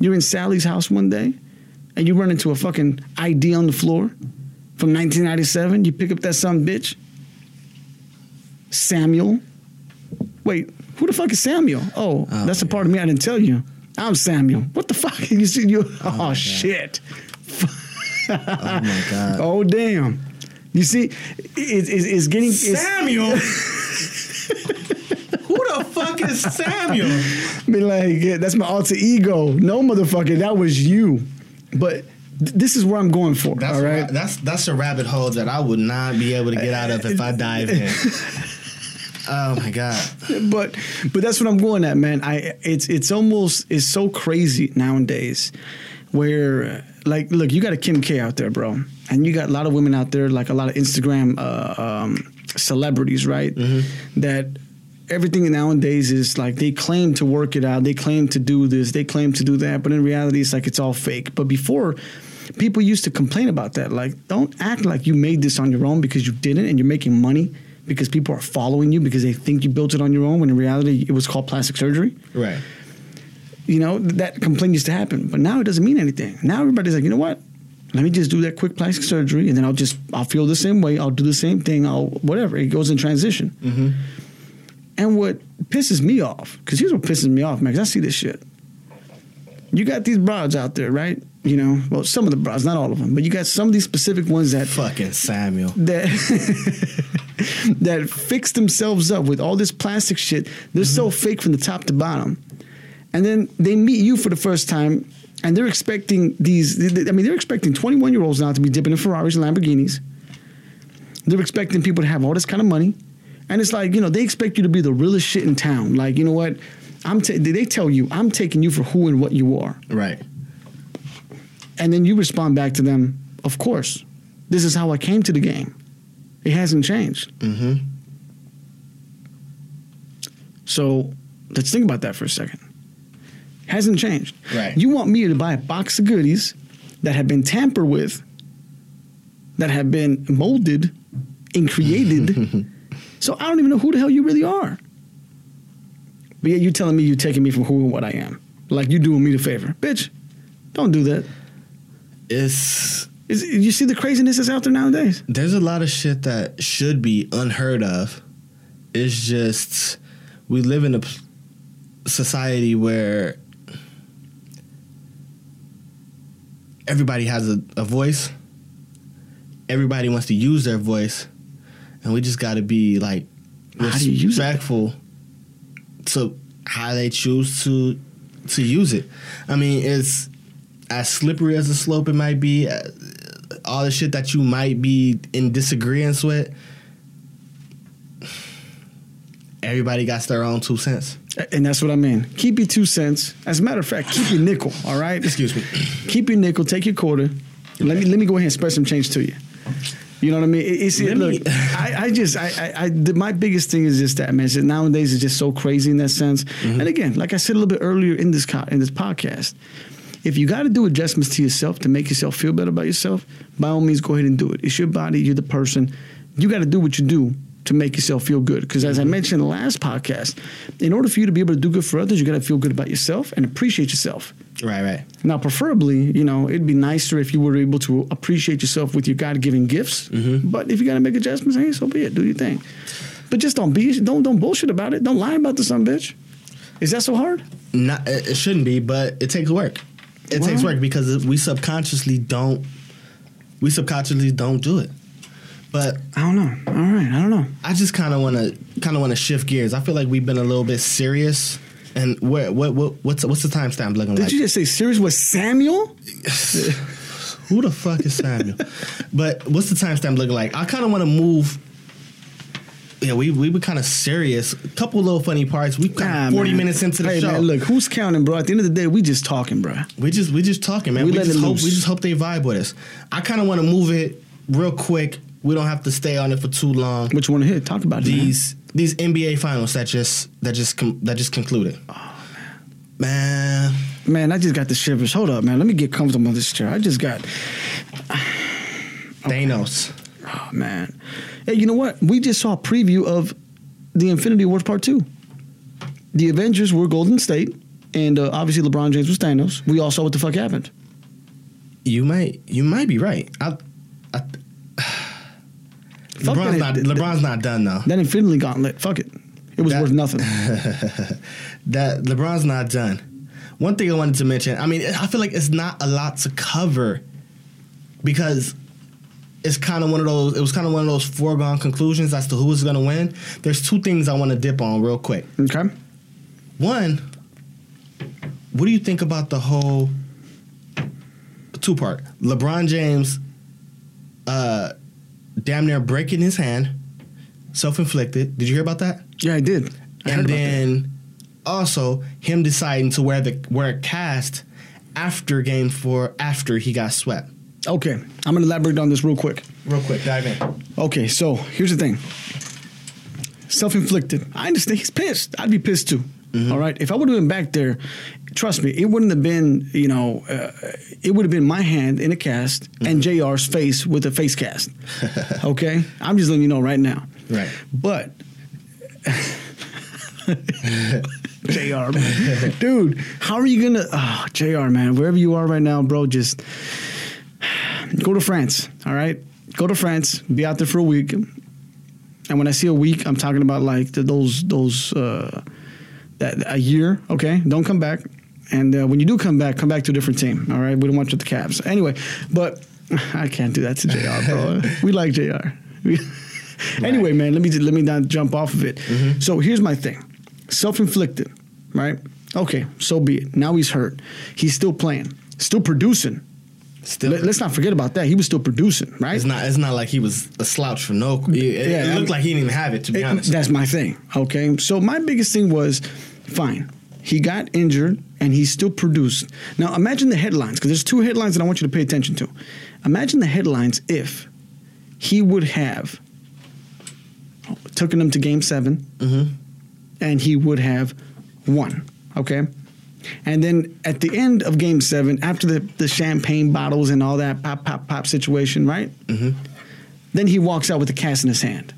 You're in Sally's house one day, and you run into a fucking ID on the floor from 1997. You pick up that son bitch. Samuel. Wait, who the fuck is Samuel? Oh, Oh, that's a part of me I didn't tell you. I'm Samuel. What the fuck? You see you? Oh, oh, my God. shit. Oh my god. Oh damn. You see, it, it's, it's getting it's, Samuel. Who the fuck is Samuel? be like, yeah, that's my alter ego. No, motherfucker, that was you. But this is where I'm going for. That's all a right. that's that's a rabbit hole that I would not be able to get out of if I dive in. oh my god. but but that's what I'm going at, man. I it's it's almost it's so crazy nowadays, where like look, you got a Kim K out there, bro, and you got a lot of women out there, like a lot of Instagram uh, um, celebrities, right? That everything nowadays is like they claim to work it out, they claim to do this, they claim to do that, but in reality, it's like it's all fake. But before. People used to complain about that. Like, don't act like you made this on your own because you didn't and you're making money because people are following you because they think you built it on your own when in reality it was called plastic surgery. Right. You know, that complaint used to happen. But now it doesn't mean anything. Now everybody's like, you know what? Let me just do that quick plastic surgery and then I'll just, I'll feel the same way. I'll do the same thing. I'll, whatever. It goes in transition. Mm-hmm. And what pisses me off, because here's what pisses me off, man, 'cause I see this shit. You got these broads out there, right? You know, well, some of the broads, not all of them, but you got some of these specific ones that Fucking Samuel. that that fix themselves up with all this plastic shit. They're so mm-hmm. fake from the top to bottom, and then they meet you for the first time, and they're expecting these. I mean, they're expecting twenty-one year olds now to be dipping in Ferraris and Lamborghinis. They're expecting people to have all this kind of money, and it's like you know they expect you to be the realest shit in town. Like you know what, I'm. ta- they tell you I'm taking you for who and what you are. Right. And then you respond back to them, of course. This is how I came to the game. It hasn't changed. Mm-hmm. So let's think about that for a second. Hasn't changed. Right. You want me to buy a box of goodies that have been tampered with, that have been molded and created. so I don't even know who the hell you really are. But yet you're telling me you're taking me from who and what I am. Like you doing me the favor. Bitch, don't do that. It's Is, you see the craziness that's out there nowadays? there's a lot of shit that should be unheard of. It's just we live in a p- society where everybody has a, a voice. Everybody wants to use their voice, and we just got to be like How do you respectful to how they choose to to use it. I mean, it's as slippery as the slope it might be. uh, All the shit that you might be in disagreement with. Everybody got their own two cents. And that's what I mean. Keep your two cents. As a matter of fact, keep your nickel, all right? Excuse me. Keep your nickel, take your quarter. Let me let me go ahead and spread some change to you. You know what I mean? It- It's, look, I, I just, I, I, I the, my biggest thing is just that, man. It's nowadays it's just so crazy in that sense. Mm-hmm. And again, like I said a little bit earlier in this co- in this podcast, if you got to do adjustments to yourself to make yourself feel better about yourself, by all means, go ahead and do it. It's your body, you're the person. You got to do what you do to make yourself feel good. Because as I Mm-hmm. mentioned in the last podcast, in order for you to be able to do good for others, you got to feel good about yourself and appreciate yourself. Right, right. Now, preferably, you know, it'd be nicer if you were able to appreciate yourself with your God-given gifts. Mm-hmm. But if you got to make adjustments, hey, so be it. Do your thing. But just don't be, don't don't bullshit about it. Don't lie about the son bitch. Is that so hard? Not, it it shouldn't be, but it takes work. It takes work because we subconsciously don't. We subconsciously don't do it. But I don't know. All right, I don't know. I just kind of want to kind of want to shift gears. I feel like we've been a little bit serious. And where what what what's what's the timestamp looking Did like? Did you just say serious with Samuel? Who the fuck is Samuel? but what's the timestamp looking like? I kind of want to move. Yeah, we we were kind of serious. A couple little funny parts. We kind Nah, forty man. minutes into the hey, show. Man, look, who's counting, bro? At the end of the day, we just talking, bro. We just we just talking, man. We We, just hope loose. we just hope they vibe with us. I kind of want to move it real quick we don't have to stay on it for too long. Which one to hit? Talk about it. man. These these NBA finals that just that just com- that just concluded. Oh man, Man, man! I just got the shivers. Hold up, man. Let me get comfortable in this chair. I just got. Thanos. Oh man. Hey, you know what? We just saw a preview of the Infinity Wars Part Two. The Avengers were Golden State, and uh, obviously LeBron James was Thanos. We all saw what the fuck happened. You might you might be right. I, I, LeBron's not that- LeBron's not done though. That Infinity Gauntlet, fuck it. It was That- worth nothing. that LeBron's not done. One thing I wanted to mention, I mean, I feel like it's not a lot to cover because it's kind of one of those. It was kind of one of those foregone conclusions as to who is going to win. There's two things I want to dip on real quick. Okay. One, what do you think about the whole two part? LeBron James, uh, damn near breaking his hand, self inflicted. Did you hear about that? Yeah, I did. I and then also him deciding to wear the wear a cast after game four after he got swept. Okay, I'm gonna elaborate on this real quick. Real quick, dive in. Okay, so here's the thing. Self-inflicted. I understand. He's pissed. I'd be pissed too. Mm-hmm. All right. If I would have been back there, trust me, it wouldn't have been. You know, uh, it would have been my hand in a cast and Jr's face with a face cast. okay. I'm just letting you know right now. Right. But Jr. Man. Dude, how are you gonna? Oh, Jr. Man, wherever you are right now, bro, just go to France. All right, go to France. Be out there for a week. And when I see a week, I'm talking about like the, those those uh, that a year. Okay, don't come back. And uh, when you do come back, come back to a different team. All right, we don't want you at the Cavs anyway. But I can't do that to Jr. Bro, we like Jr. We- anyway, man, let me let me not jump off of it. So here's my thing: self-inflicted, right? Okay, so be it. Now he's hurt. He's still playing, still producing. Still, Let, us not forget about that. He was still producing, right? it's not. It's not like he was a slouch for no. It, it looked I'm- like he didn't even have it. To be It- honest, That's my thing. Okay. So my biggest thing was fine. He got injured and he still produced. Now imagine the headlines, because there's two headlines that I want you to pay attention to. Imagine the headlines if he would have taken them to game 7 Mhm. and he would have won. Okay. And then at the end of game seven, after the, the champagne bottles and all that pop, pop, pop situation, right? Mhm. Then he walks out with the cast in his hand.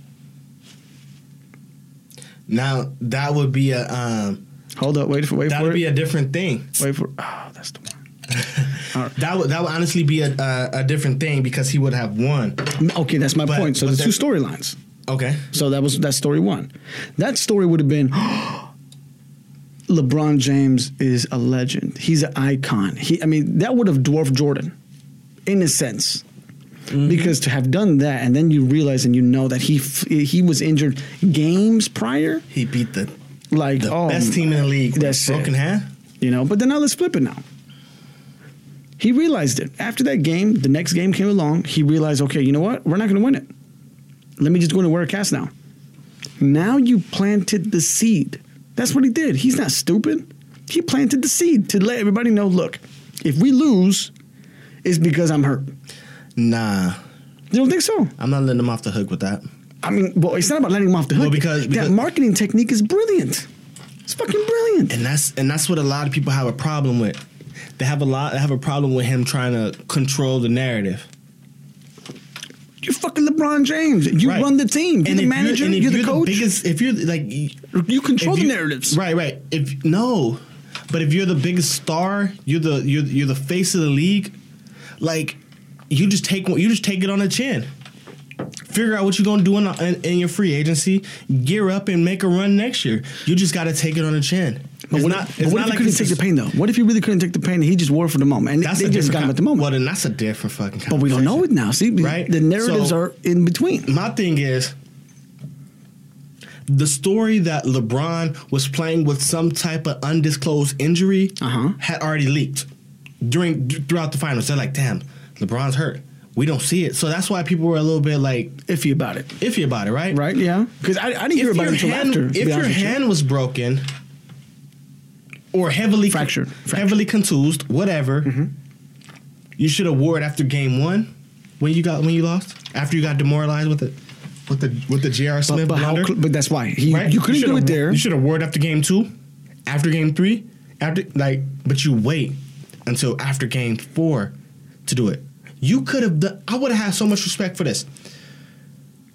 now that would be a um, Hold up, wait for wait that for would it. be a different thing. Wait for. Oh, that's the one. Right. That would that would honestly be a a, a different thing because he would have won. Okay, that's my But- point. So the two storylines. Okay. So that was that story one. That story would have been. LeBron James is a legend. He's an icon. He, I mean, that would have dwarfed Jordan, in a sense, Mm-hmm. because to have done that and then you realize and you know that he f- he was injured games prior, He beat the like the oh, best team in the league. that's broken it. hand. you know. But then now let's flip it now. He realized it after that game. The next game came along. He realized, okay, you know what? We're not going to win it. Let me just go and wear a cast now. Now you planted the seed. That's what he did. He's not stupid. He planted the seed to let everybody know. Look, if we lose, it's because I'm hurt. Nah, You don't think so? I'm not letting him off the hook with that. I mean, well, it's not about letting him off the hook. Well, because- that marketing technique is brilliant. It's fucking brilliant. and that's and that's what a lot of people have a problem with. They have a lot. They have a problem with him trying to control the narrative. You're fucking LeBron James. You Right. run the team. You're And the manager. if You're, the coach. biggest, if you're like, you control the you- narratives. Right, right. If no, but if you're the biggest star, you're the you're you're the face of the league. Like, you just take you just take it on the chin. Figure out what you're gonna do in, in, in your free agency. Gear up and make a run next year. You just got to take it on the chin. But It's what, not. if, what not if he like couldn't take the pain though? What if he really couldn't take the pain and he just wore it for the moment and That's they just got him at the moment? Well, then that's a different fucking. but we don't know it now. See, Right. the narratives So- are in between. My thing is the story that LeBron was playing with some type of undisclosed injury Uh-huh. had already leaked during throughout the finals. They're like, "Damn, LeBron's hurt. We don't see it." So that's why people were a little bit like Iffy about it, iffy about it, right? right? Yeah, because I, I didn't hear about it until hand, after. if your with you. hand was broken or heavily Fractured. Fractured. heavily contused, whatever, Mm-hmm. you should have wore it after game one. when you got when you lost after you got demoralized with it with the with the J.R. But, Smith but, how, cl- but that's why he, right? you couldn't do should've- it there. You should have word after game two, after game three, after like, but you wait until after game four to do it. You could have done. I would have had so much respect for this.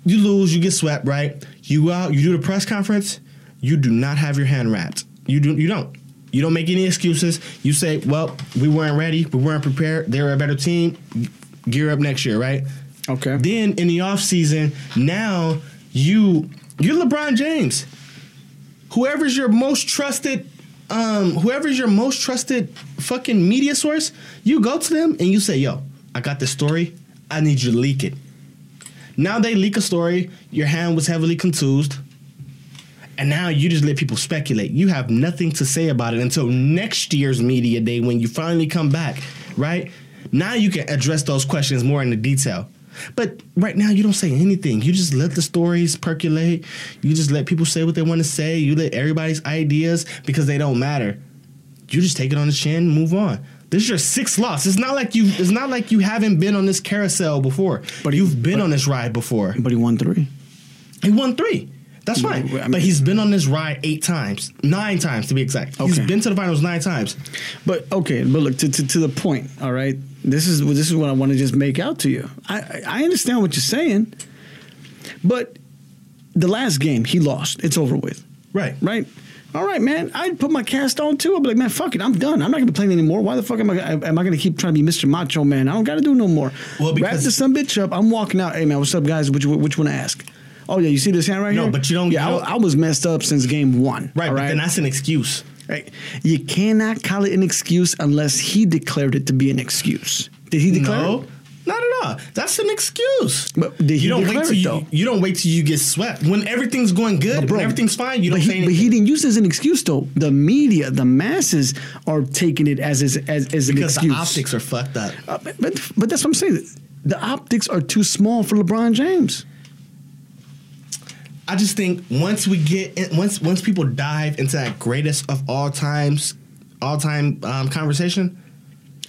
You lose, you get swept, right? You go out, you do the press conference. You do not have your hand wrapped. You do. You don't. You don't make any excuses. You say, "Well, we weren't ready. We weren't prepared. They were a better team. Gear up next year, right?" okay. Then in the offseason, now you you're LeBron James. Whoever's your most trusted, um, whoever's your most trusted fucking media source, you go to them and you say, "Yo, I got this story. I need you to leak it." Now they leak a story. Your hand was heavily contused. And now you just let people speculate. You have nothing to say about it until next year's media day when you finally come back, right? Now you can address those questions more in the detail. But right now you don't say anything. You just let the stories percolate. You just let people say what they want to say. You let everybody's ideas because they don't matter. You just take it on the chin, and move on. This is your sixth loss. It's not like you. It's not like you haven't been on this carousel before. But you've been on this ride before. But he won three. He won three. That's fine. I mean- but he's been on this ride eight times, nine times to be exact. He's Okay. been to the finals nine times. But okay, but look to, to, to the point. All right, this is this is what I want to just make out to you. I I understand what you're saying, but the last game he lost. It's over with. Right. Right. All right, man. I'd put my cast on too. I'd be like, man, fuck it. I'm done. I'm not gonna be playing anymore. Why the fuck am I? Am I gonna keep trying to be Mr. Macho Man? I don't got to do no more. Well, wrap because- this some bitch up. I'm walking out. Hey, man, what's up, guys? Which which one to ask? Oh yeah, you see this hand right No, here? No, but you don't- Yeah, you I, don't- I was messed up since game one. Right. But then that's an excuse. Right. You cannot call it an excuse unless he declared it to be an excuse. Did he declare No. it? Not at all. That's an excuse. But did he you don't wait till you, you don't wait till you get swept. When everything's going good, But bro, when everything's fine, you don't but say he, anything. But he didn't use it as an excuse, though. The media, the masses, are taking it as as, as, as an because excuse. the optics are fucked up. Uh, but, but but that's what I'm saying. The optics are too small for LeBron James. I just think once we get in, once once people dive into that greatest of all times, all time um, conversation,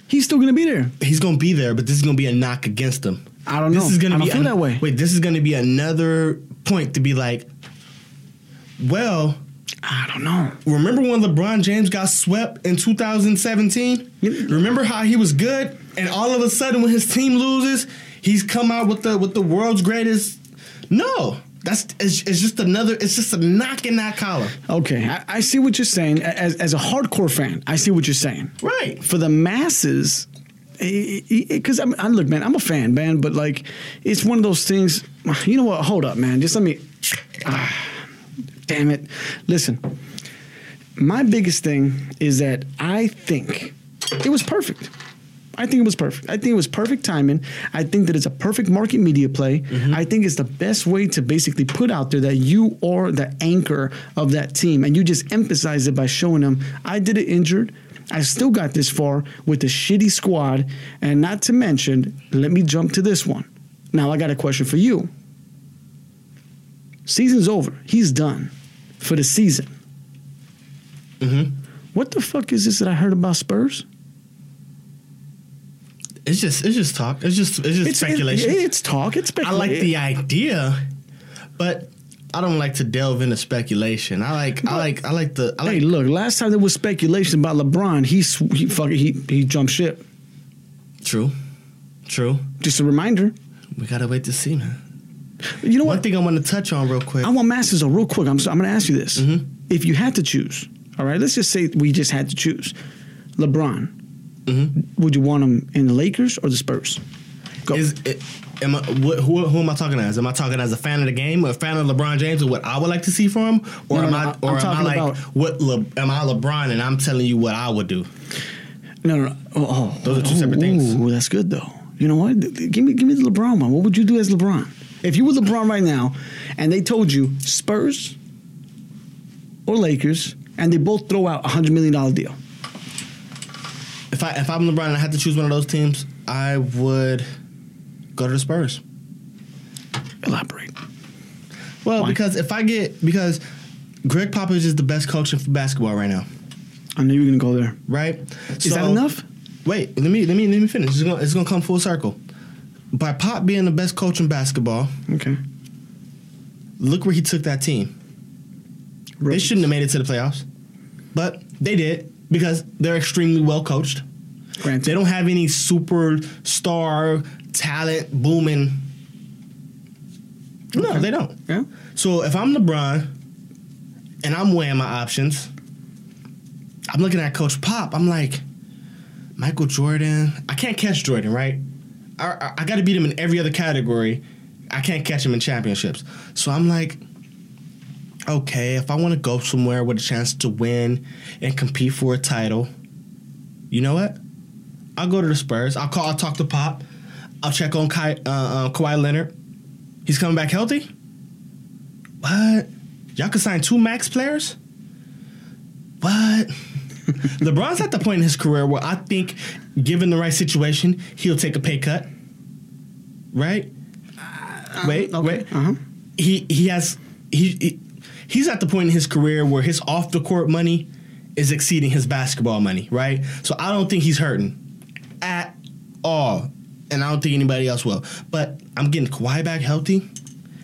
He's still to be there. he's gonna be there, but this is gonna be a knock against him. I don't This know. is gonna I don't be feel an- that way. Wait, this is gonna be another point to be like, well, I don't know. remember when LeBron James got swept in 2017? Remember how he was good, and all of a sudden when his team loses, he's come out with the with the world's greatest. No, that's it's, it's just another. It's just a knock in that collar. Okay, I, I see what you're saying. As, as a hardcore fan, I see what you're saying. Right. For the masses, because I'm, I look, man, I'm a fan, man, but like, it's one of those things. You know what? Hold up, man. Just let me. Ah, damn it! Listen, my biggest thing is that I think it was perfect. I think it was perfect. I think it was perfect timing. I think that it's a perfect market media play. I think it's the best way to basically put out there that you are the anchor of that team, and you just emphasize it by showing them I did it injured. I still got this far with a shitty squad, and not to mention, let me jump to this one. Now I got a question for you. Season's over. He's done for the season. Mm-hmm. What the fuck is this that I heard about Spurs? It's just it's just talk. It's just it's just speculation. it- it's talk. It's speculation. I like the idea, but I don't like to delve into speculation. I like I like I like the I like Hey, look! Last time there was speculation about LeBron, he sw- he fucking he he jumped ship. true, true. Just a reminder. We gotta wait to see, man. You know One what? thing I want to touch on real quick. I want Masters though, real quick. I'm so, I'm going to ask you this: Mhm. If you had to choose, all right, let's just say we just had to choose, LeBron, Mhm. would you want him in the Lakers or the Spurs? Go. Is it, am I, wh- who, who am I talking as? Am I talking as a fan of the game, a fan of LeBron James, or what I would like to see from him, or No, am no, I, or am I talking like about- what? Le, am I LeBron and I'm telling you what I would do? no, no, no. Oh, oh, Those are two oh, separate things. Ooh, that's good though. You know what? Give me give me the LeBron one. What would you do as LeBron? If you were LeBron right now, and they told you Spurs or Lakers, and they both throw out a hundred million dollar deal. If I if I'm LeBron and I had to choose one of those teams, I would go to the Spurs. Elaborate. Well, Why? because if I get because Gregg Popovich is the best coach in basketball right now, I knew you were gonna go there. right? Is that enough? Wait, let me let me let me finish. It's gonna it's gonna come full circle. by Pop being the best coach in basketball, Okay. look where he took that team. They shouldn't have made it to the playoffs, but they did because they're extremely well coached. Granted. They don't have any superstar talent booming. No, Okay. they don't. Yeah. So if I'm LeBron and I'm weighing my options, I'm looking at Coach Pop. I'm like, Michael Jordan. I can't catch Jordan, right? I, I, I got to beat him in every other category. I can't catch him in championships. So I'm like, okay, if I want to go somewhere with a chance to win and compete for a title, you know what? I'll go to the Spurs. I'll call. I'll talk to Pop. I'll check on Kai, uh, uh, Kawhi Leonard. He's coming back healthy. What? Y'all could sign two max players? What? LeBron's at the point in his career where I think, given the right situation, he'll take a pay cut. Right? wait, wait. Uh huh. He he has he, he he's at the point in his career where his off the court money is exceeding his basketball money. Right? So I don't think he's hurting at all, and I don't think anybody else will. But I'm getting Kawhi back healthy.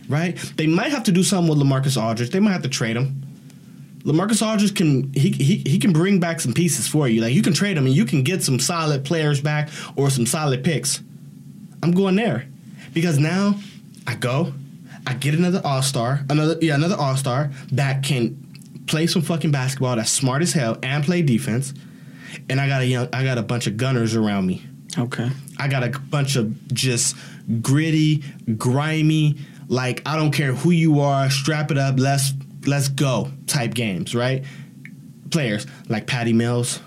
Right? They might have to do something with LaMarcus Aldridge. They might have to trade him. LaMarcus Aldridge can he, he he can bring back some pieces for you. Like you can trade him and you can get some solid players back or some solid picks. I'm going there because now I go, I get another All Star, another yeah another All Star that can play some fucking basketball that's smart as hell and play defense, and I got a young I got a bunch of gunners around me. Okay. I got a bunch of just gritty, grimy, like I don't care who you are, strap it up, let's let's go type games, right? Players like Patty Mills,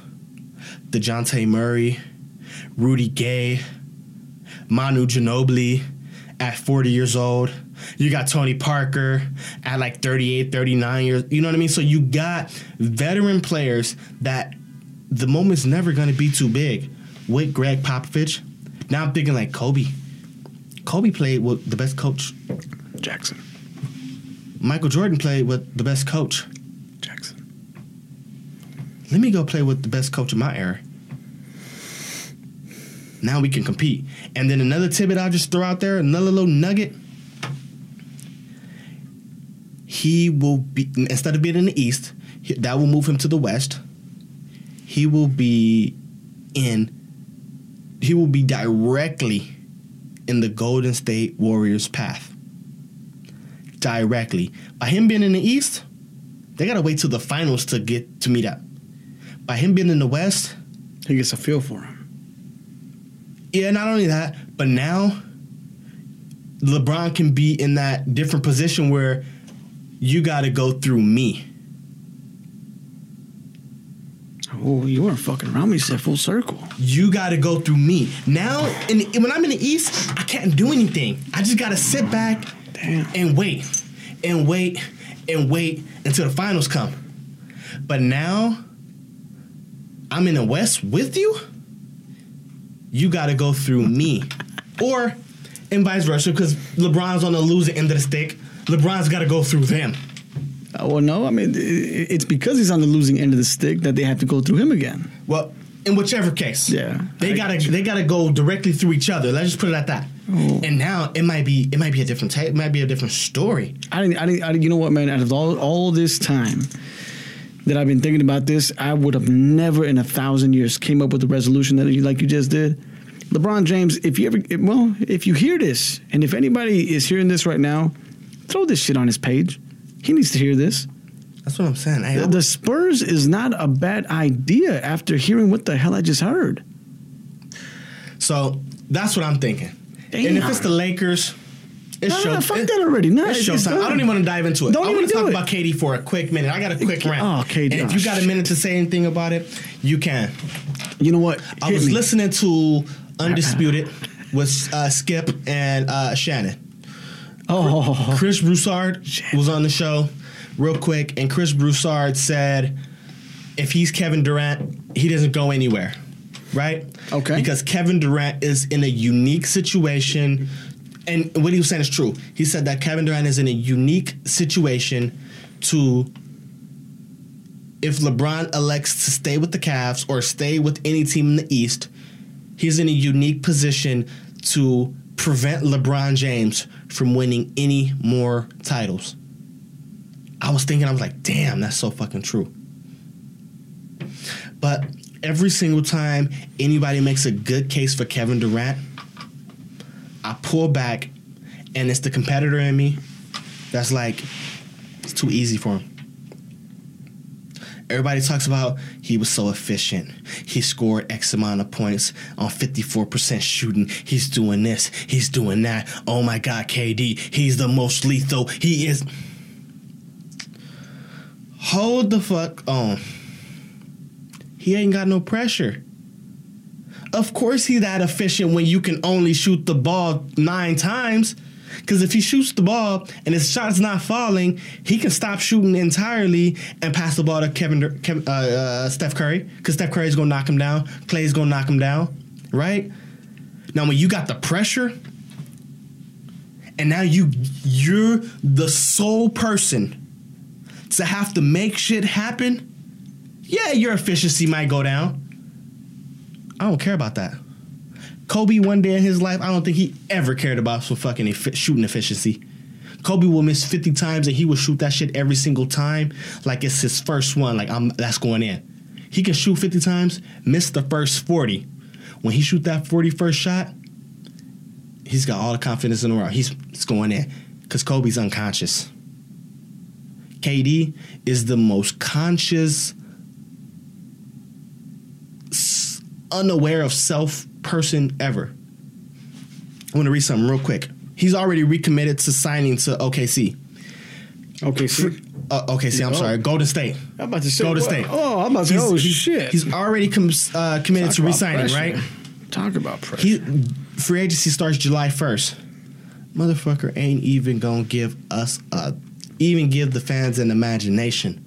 Dejounte Murray, Rudy Gay, Manu Ginobili at 40 years old. You got Tony Parker at like 38, 39 years. You know what I mean? So you got veteran players that the moment's never going to be too big. With Gregg Popovich, now I'm thinking like Kobe. Kobe played with the best coach. Jackson. Michael Jordan played with the best coach. Jackson. Let me go play with the best coach of my era. Now we can compete. And then another tidbit I'll just throw out there, another little nugget. He will be instead of being in the East, that will move him to the West. He will be in. He will be directly in the Golden State Warriors path. Directly by him being in the East, they gotta wait till the finals to get to meet up. By him being in the West, He gets a feel for him. yeah, not only that, but now LeBron can be in that different position where you got to go through me. Oh, you weren't fucking around. me. You said full circle. You got to go through me. Now, in the, when I'm in the East, I can't do anything. I just got to sit back Damn. and wait and wait and wait until the finals come. But now, I'm in the West with you. You got to go through me, or and vice versa, because LeBron's on the losing end of the stick. LeBron's got to go through them. Well, no. I mean, it's because he's on the losing end of the stick that they have to go through him again. Well, in whichever case, Yeah, they I gotta they gotta go directly through each other. Let's just put it at that. Oh. And now it might be it might be a different type. It might be a different story. I didn't, I didn't, I didn't, you know what, man? Out of all, all this time that I've been thinking about this, I would have never in a thousand years came up with the resolution that you, like you just did. LeBron James, if you ever, well, if you hear this, and if anybody is hearing this right now, throw this shit on his page. He needs to hear this. That's what I'm saying. Hey, The, the Spurs is not a bad idea after hearing what the hell I just heard. so that's what I'm thinking. And if it's the Lakers, it's Nah, show. nah, fuck it- that already. Nah, it's it's- showtime. I don't even want to dive into it. Don't I want to talk it. about KD for a quick minute. I got a quick rant. Oh, KD. And if you got a minute to say anything about it, you can. You know what? I Hit was me. listening to Undisputed with uh, Skip and uh, Shannon. Oh, Chris Broussard was on the show real quick, and Chris Broussard said if he's Kevin Durant, he doesn't go anywhere, right? Okay. Because Kevin Durant is in a unique situation, and what he was saying is true. He said that Kevin Durant is in a unique situation to. If LeBron elects to stay with the Cavs or stay with any team in the East, he's in a unique position to prevent LeBron James from winning any more titles. I was thinking, I was like, damn, that's so fucking true. But every single time anybody makes a good case for Kevin Durant, I pull back, and it's the competitor in me that's like, it's too easy for him. Everybody talks about he was so efficient. He scored X amount of points on 54% shooting. He's doing this. He's doing that. Oh my God, KD. He's the most lethal. He is. Hold the fuck on. He ain't got no pressure. Of course, he's that efficient when you can only shoot the ball nine times. Because if he shoots the ball and his shot's not falling, he can stop shooting entirely and pass the ball to Kevin, Dur- Kev- uh, uh, Steph Curry. Because Steph Curry's gonna knock him down. Clay's gonna knock him down, right? Now, when you got the pressure, and now you you're the sole person to have to make shit happen. Yeah, your efficiency might go down. I don't care about that. Kobe, one day in his life, I don't think he ever cared about some fucking effi- shooting efficiency. Kobe will miss 50 times and he will shoot that shit every single time like it's his first one. Like I'm that's going in. He can shoot 50 times, miss the first 40. When he shoot that 41st shot, he's got all the confidence in the world. He's it's going in. Because Kobe's unconscious. KD is the most conscious, unaware of self person ever. I want to read something real quick. He's already recommitted to signing to OKC. Okay, see. Uh, OKC, I'm Oh. sorry, Golden State. I'm about to say. Golden what? State. Oh, I'm about to say. He's- Oh shit. He's already com- uh, committed Talk to resigning, pressure. right? Talk about pressure. He free agency starts July first. Motherfucker ain't even gonna give us a, even give the fans an imagination.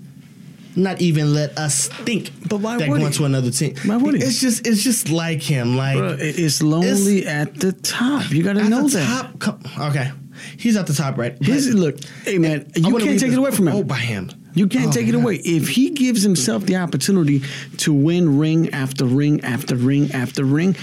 Not even let us think But why that would going he? to another team. Why would he? It's just it's just like him. Like Bruh, it's lonely at the top. You got to at know the that. top. co- Okay, he's at the top, right? His, look, hey man, you can't take it away from him. Oh, by him. You can't Oh, take it man. away. If he gives himself the opportunity to win ring after ring after ring after ring,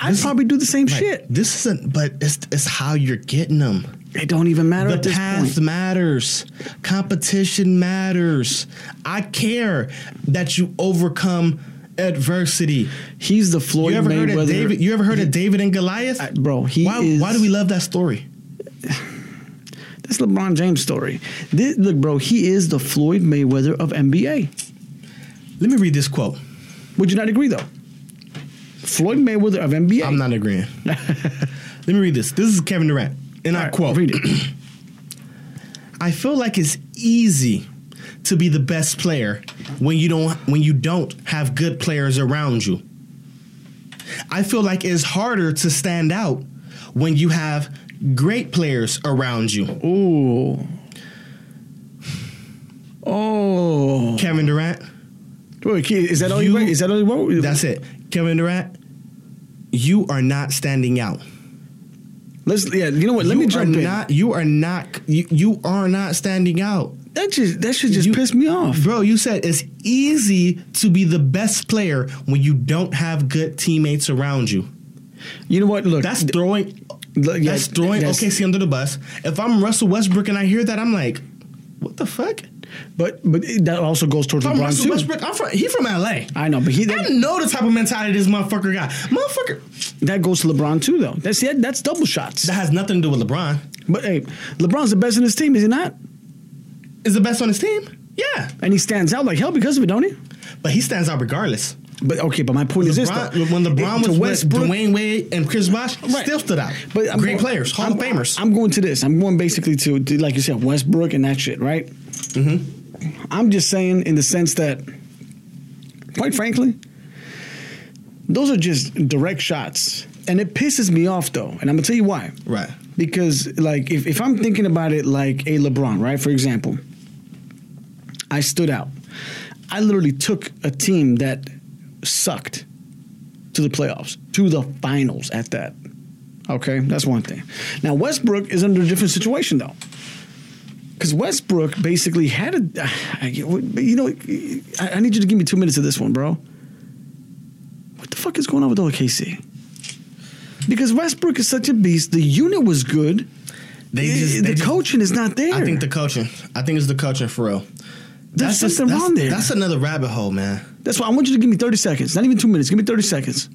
I'd This- probably do the same Like, shit. This isn't, but it's it's how you're getting them. It don't even matter The path point. matters. Competition matters. I care that you overcome adversity. He's the Floyd You ever Mayweather. heard of David? You ever heard of David and Goliath? I- bro, he why, is. why do we love that story? That's LeBron James' story. This, look, bro, he is the Floyd Mayweather of NBA. Let me read this quote. Would you not agree, though? Floyd Mayweather of NBA. I'm not agreeing. Let me read this. This is Kevin Durant, and I All right, quote: Read it. I feel like it's easy to be the best player when you don't when you don't have good players around you. I feel like it's harder to stand out when you have great players around you. Ooh. Oh. Kevin Durant, Wait, is that all you, You- Is that all you wrote? that's it. Kevin Durant, you are not standing out. Let's yeah. You know what? Let you me jump in. Not, you are not. You, you are not standing out. that just that should just You- piss me off. Bro, you said it's easy to be the best player when you don't have good teammates around you. You know what? Look, That's throwing. look, yeah, that's throwing that's- OKC under the bus. If I'm Russell Westbrook and I hear that, I'm like, what the fuck? But but that also goes towards I'm LeBron too. Westbrook, I'm from. He from LA. I know, but he I that, know the type of mentality this motherfucker got. Motherfucker, that goes to LeBron too, though. That's that, that's double shots. that has nothing to do with LeBron. But hey, LeBron's the best in his team, is he not? Is the best on his team? Yeah, And he stands out like hell because of it, don't he? but he stands out regardless. But okay, but my point is this: though. when LeBron If- was to with Dwyane Wade and Chris Bosh, Right. still stood out. But I'm great going- players, Hall I'm, of Famers. I'm going to this. I'm going basically to, to like you said, Westbrook and that shit, right? Mm-hmm. I'm just saying in the sense that, quite frankly, those are just direct shots, and it pisses me off though. And I'm gonna tell you why. right. Because like if, if I'm thinking about it like a LeBron, right? For example, I stood out. I literally took a team that sucked to the playoffs, to the finals at that. Okay, that's one thing. Now Westbrook is under a different situation though. Because Westbrook basically had a, you know, I, need you to give me two minutes of this one, bro. What the fuck is going on with OKC? because Westbrook is such a beast. The unit was good. They just the they just- coaching is not there. I think the coaching. I think it's the coaching for real. There's just- something that's, wrong there. That's another rabbit hole, man. That's why I want you to give me 30 seconds. Not even two minutes. Give me 30 seconds.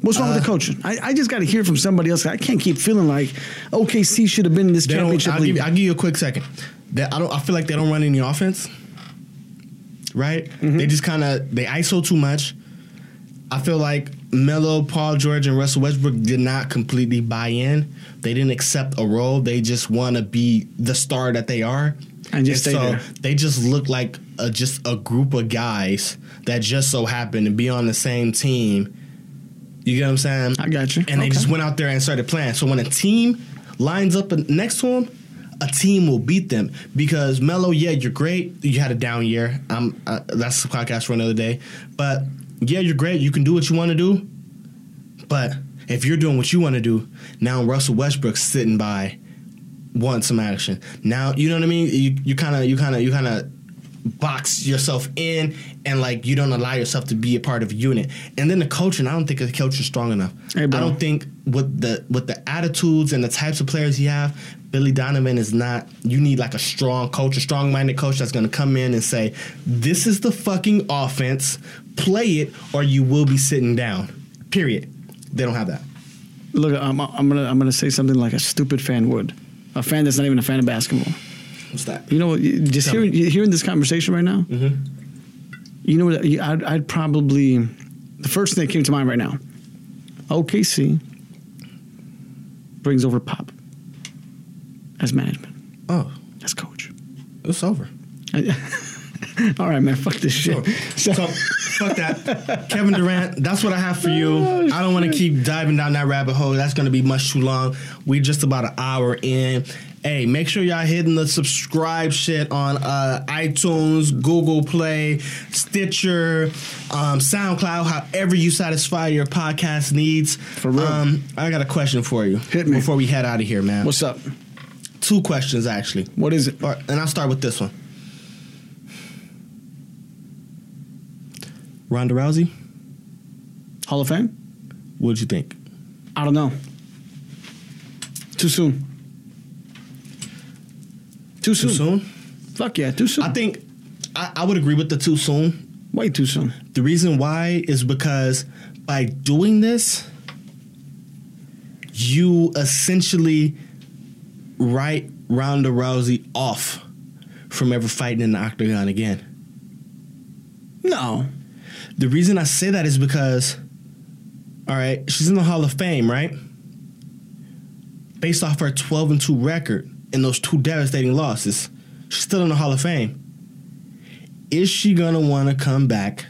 What's wrong with Uh, the coaching? I, I just got to hear from somebody else. I can't keep feeling like OKC should have been in this championship I'll league. give, I'll give you a quick second. That I don't. I feel like they don't run any offense. Right? Mm-hmm. They just kind of they ISO too much. I feel like Melo, Paul George, and Russell Westbrook did not completely buy in. They didn't accept a role. They just want to be the star that they are. And just stay so there. they just look like a, just a group of guys that just so happen to be on the same team. You get what I'm saying? I got you. And they just went out there and started playing. So when a team lines up next to them, a team will beat them because Melo, yeah, you're great. You had a down year. Um, uh, that's the podcast for another day. But yeah, you're great. You can do what you want to do. But if you're doing what you want to do, now Russell Westbrook's sitting by, want some action. Now you know what I mean. You you kind of you kind of you kind of box yourself in and like you don't allow yourself to be a part of a unit. And then the coaching, I don't think the coach is strong enough. Hey, I don't think with the with the attitudes and the types of players you have, Billy Donovan is not. You need like a strong coach, a strong minded coach that's going to come in and say, "This is the fucking offense. Play it, or you will be sitting down." Period. They don't have that. Look, I'm, I'm gonna I'm gonna say something like a stupid fan would, a fan that's not even a fan of basketball. What's that? You know, what? just Tell hearing hearing this conversation right now. Mm-hmm. You know what? I'd, I'd probably the first thing that came to mind right now. OKC brings over Pop as management, Oh, as coach. it's over. All right, man. Fuck this shit. So, so fuck that. Kevin Durant, that's what I have for you. I don't want to keep diving down that rabbit hole. That's going to be much too long. We just about an hour in. Hey, make sure y'all hitting the subscribe shit on uh, iTunes, Google Play, Stitcher, um, SoundCloud, however you satisfy your podcast needs. For real. Um, I got a question for you. Hit me. Before we head out of here, man. What's up? Two questions, actually. What is it? Right, and I'll start with this one. Ronda Rousey, Hall of Fame? what'd you think? I don't know. Too soon. Too soon. Too soon? Fuck yeah, too soon. I think I, I would agree with the too soon. Way too soon. The reason why is because by doing this, you essentially write Ronda Rousey off from ever fighting in the octagon again. No. The reason I say that is because, all right, she's in the Hall of Fame, right? Based off her 12 and 2 record and those two devastating losses, she's still in the Hall of Fame. Is she going to want to come back,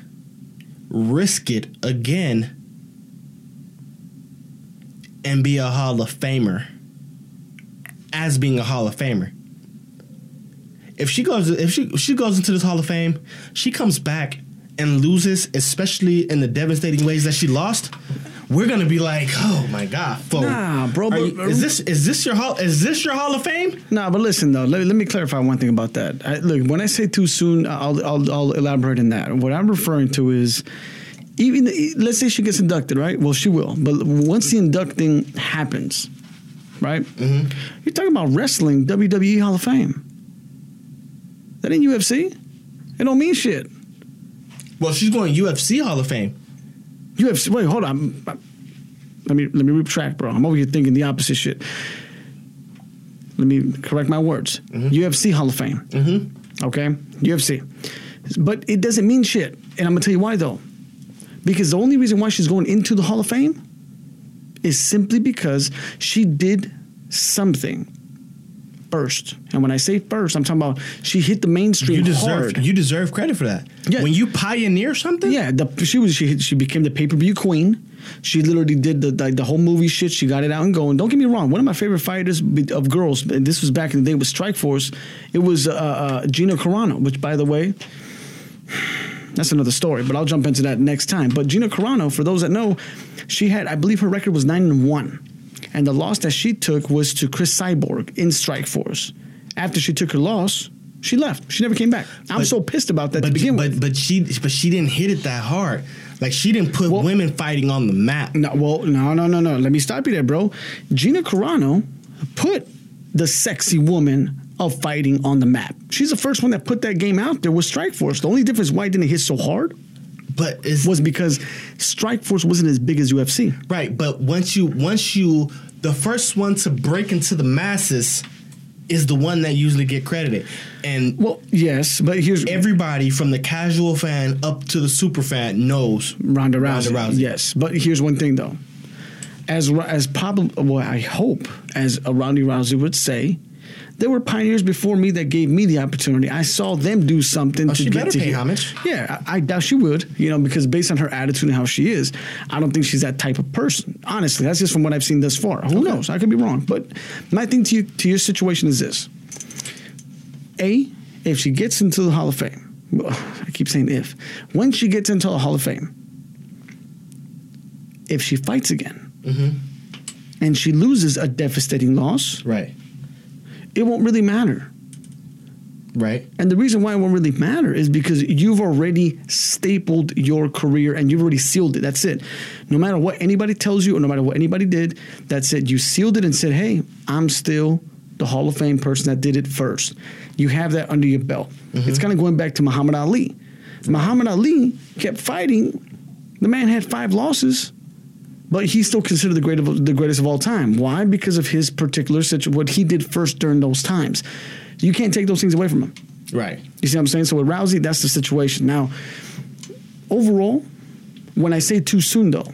risk it again, and be a Hall of Famer as being a Hall of Famer? If she goes, if she she goes into this Hall of Fame, she comes back and loses, especially in the devastating ways that she lost. We're gonna be like, oh my god, Nah, bro, but- you- is this is this your hall? Is this your Hall of Fame? Nah, but listen though. Let, let me clarify one thing about that. I, look, when I say too soon, I'll, I'll I'll elaborate on that. What I'm referring to is even let's say she gets inducted, right? Well, she will. But once the inducting happens, right? You're talking about wrestling WWE Hall of Fame. That ain't UFC. It don't mean shit. Well, she's going UFC Hall of Fame. UFC. Wait, hold on. Let me let me retract, bro. I'm over here thinking the opposite shit. Let me correct my words. UFC Hall of Fame. Mm-hmm. Okay, UFC. But it doesn't mean shit, and I'm gonna tell you why though. Because the only reason why she's going into the Hall of Fame is simply because she did something first. And when I say first, I'm talking about she hit the mainstream You deserve hard. you deserve credit for that. Yeah. When you pioneer something, Yeah, the, she was she she became the pay per view queen. She literally did the, the the whole movie shit. She got it out and going. Don't get me wrong. One of my favorite fighters of girls, and this was back in the day with Strikeforce. It was uh, uh, Gina Carano, which by the way, that's another story. But I'll jump into that next time. But Gina Carano, for those that know, she had I believe her record was nine and one, and the loss that she took was to Cris Cyborg in Strikeforce. After she took her loss, She left. She never came back. I'm But- so pissed about that to But begin but with. but she but she didn't hit it that hard. Like she didn't put Well- women fighting on the map. No, well, no, no, no, no. Let me stop you there, bro. Gina Carano put the sexy woman of fighting on the map. She's the first one that put that game out there with Strikeforce. The only difference why it didn't hit so hard But was because Strikeforce wasn't as big as UFC. right. But once you once you the first one to break into the masses is the one that usually get credited. And Well, yes, but here's everybody from the casual fan up to the super fan knows Ronda Rousey. Ronda Rousey. Yes, but here's one thing though. As as probably, well, I hope, as a Ronda Rousey would say, there were pioneers before me that gave me the opportunity. I saw them do something Oh, to she get better to pay here. homage. Yeah, I, I doubt she would. You know, because based on her attitude and how she is, I don't think she's that type of person. Honestly, that's just from what I've seen thus far. Who knows? I could be wrong. But my thing to you, to your situation is this: A, if she gets into the Hall of Fame, well, I keep saying if, when she gets into the Hall of Fame, if she fights again Mm-hmm. and she loses a devastating loss, right, it won't really matter. right, And the reason why it won't really matter is because you've already stapled your career and you've already sealed it. That's it. No matter what anybody tells you or no matter what anybody did, that's it. You sealed it and said, hey, I'm still the Hall of Fame person that did it first. You have that under your belt. Mm-hmm. It's kind of going back to Muhammad Ali. Muhammad Ali kept fighting. The man had five losses, but he's still considered the, great of, the greatest of all time. Why? Because of his particular situation, what he did first during those times. You can't take those things away from him. right. You see what I'm saying? So with Rousey, that's the situation. Now, overall, when I say too soon, though,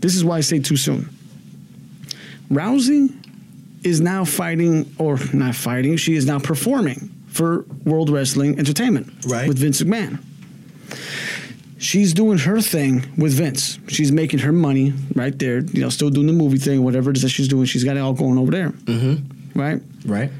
this is why I say too soon. Rousey is now fighting, or not fighting, she is now performing for World Wrestling Entertainment Right. with Vince McMahon. She's doing her thing with Vince. She's making her money right there, you know, still doing the movie thing, whatever it is that she's doing. She's got it all going over there. Mm-hmm. Right? Right.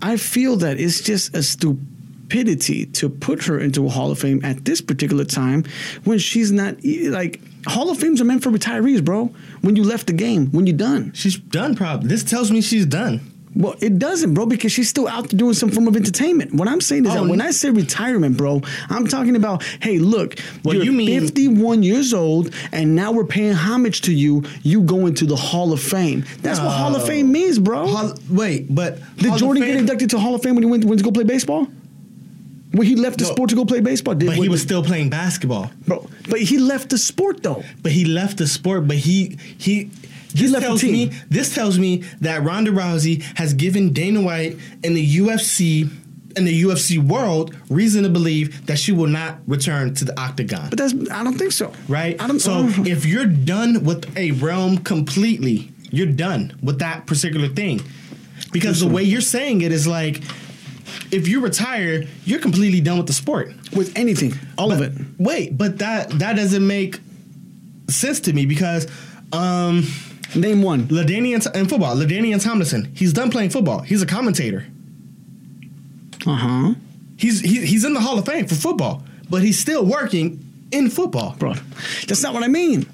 I feel that it's just a stupidity to put her into a Hall of Fame at this particular time when she's not like Hall of Fames are meant for retirees, bro. When you left the game, when you're done. She's done. Probably. This tells me she's done. Well, it doesn't, bro, because she's still out there doing some form of entertainment. What I'm saying is Oh, that when I say retirement, bro, I'm talking about, hey, look, you're you mean- 51 years old, and now we're paying homage to you. You go into the Hall of Fame. That's what Hall of oh. Fame means, bro. Hall, wait, but Did Hall Jordan get inducted to Hall of Fame when he went, went to go play baseball? When he left the No. sport to go play baseball, did But he was still playing basketball. bro. But he left the sport though. But he left the sport. But he he. This left the tells team. me. This tells me that Ronda Rousey has given Dana White and the UFC in the UFC world reason to believe that she will not return to the octagon. But that's I don't think so. right? I don't. so uh, if you're done with a realm completely, you're done with that particular thing. Because the way you're saying it is like, if you retire, you're completely done with the sport. with anything, all of it. Wait, but that that doesn't make sense to me because um Name one. LaDainian in football, LaDainian Tomlinson, he's done playing football. He's a commentator. Uh huh. He's he, he's in the Hall of Fame for football, but he's still working in football. Bro, that's not what I mean.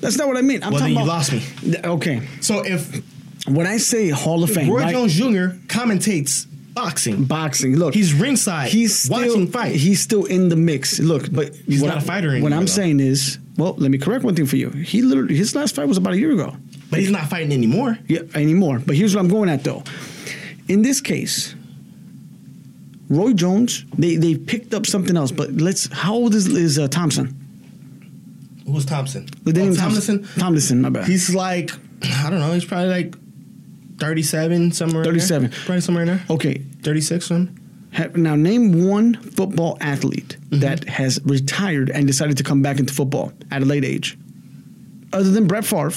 That's not what I mean. I'm Well, talking then you about. lost me. Th- Okay, So if when I say Hall of Fame, Roy right? Jones Jr. commentates boxing. boxing. Look, He's ringside. he's still, watching fight. He's still in the mix. Look, but He's not a I- fighter Anymore, What I'm though. saying is, well, let me correct one thing for you. He literally his last fight was about a year ago. but he's not fighting anymore. Yeah, anymore. But here's what I'm going at though. In this case, Roy Jones, they they picked up something else. But let's. How old is is uh, Thompson? Who's Thompson? The name Oh, Tomlinson. Tomlinson. My bad. He's like, I don't know. He's probably like thirty-seven somewhere. 37. Probably somewhere in there. okay. Thirty-six something. Ha- Now name one football athlete Mm-hmm. that has retired and decided to come back into football at a late age, other than Brett Favre.